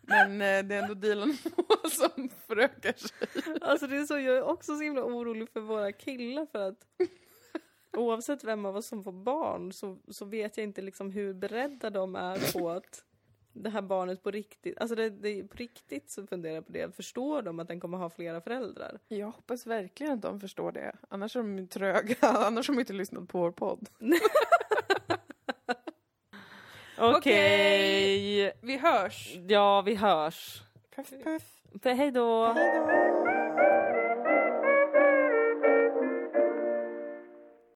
Men eh, det är ändå Dilan och Moa som förökar sig. Alltså det är så, jag är också så himla orolig för våra killar för att oavsett vem av oss som får barn så, så vet jag inte liksom hur beredda de är på att det här barnet på riktigt, alltså det, det, på riktigt så funderar jag på det. Förstår de att den kommer ha flera föräldrar? Jag hoppas verkligen att de förstår det. Annars är de tröga. Annars har de inte lyssnat på vår podd. Okej! Vi hörs! Ja, vi hörs. Puff puff. Hej då! Hej då!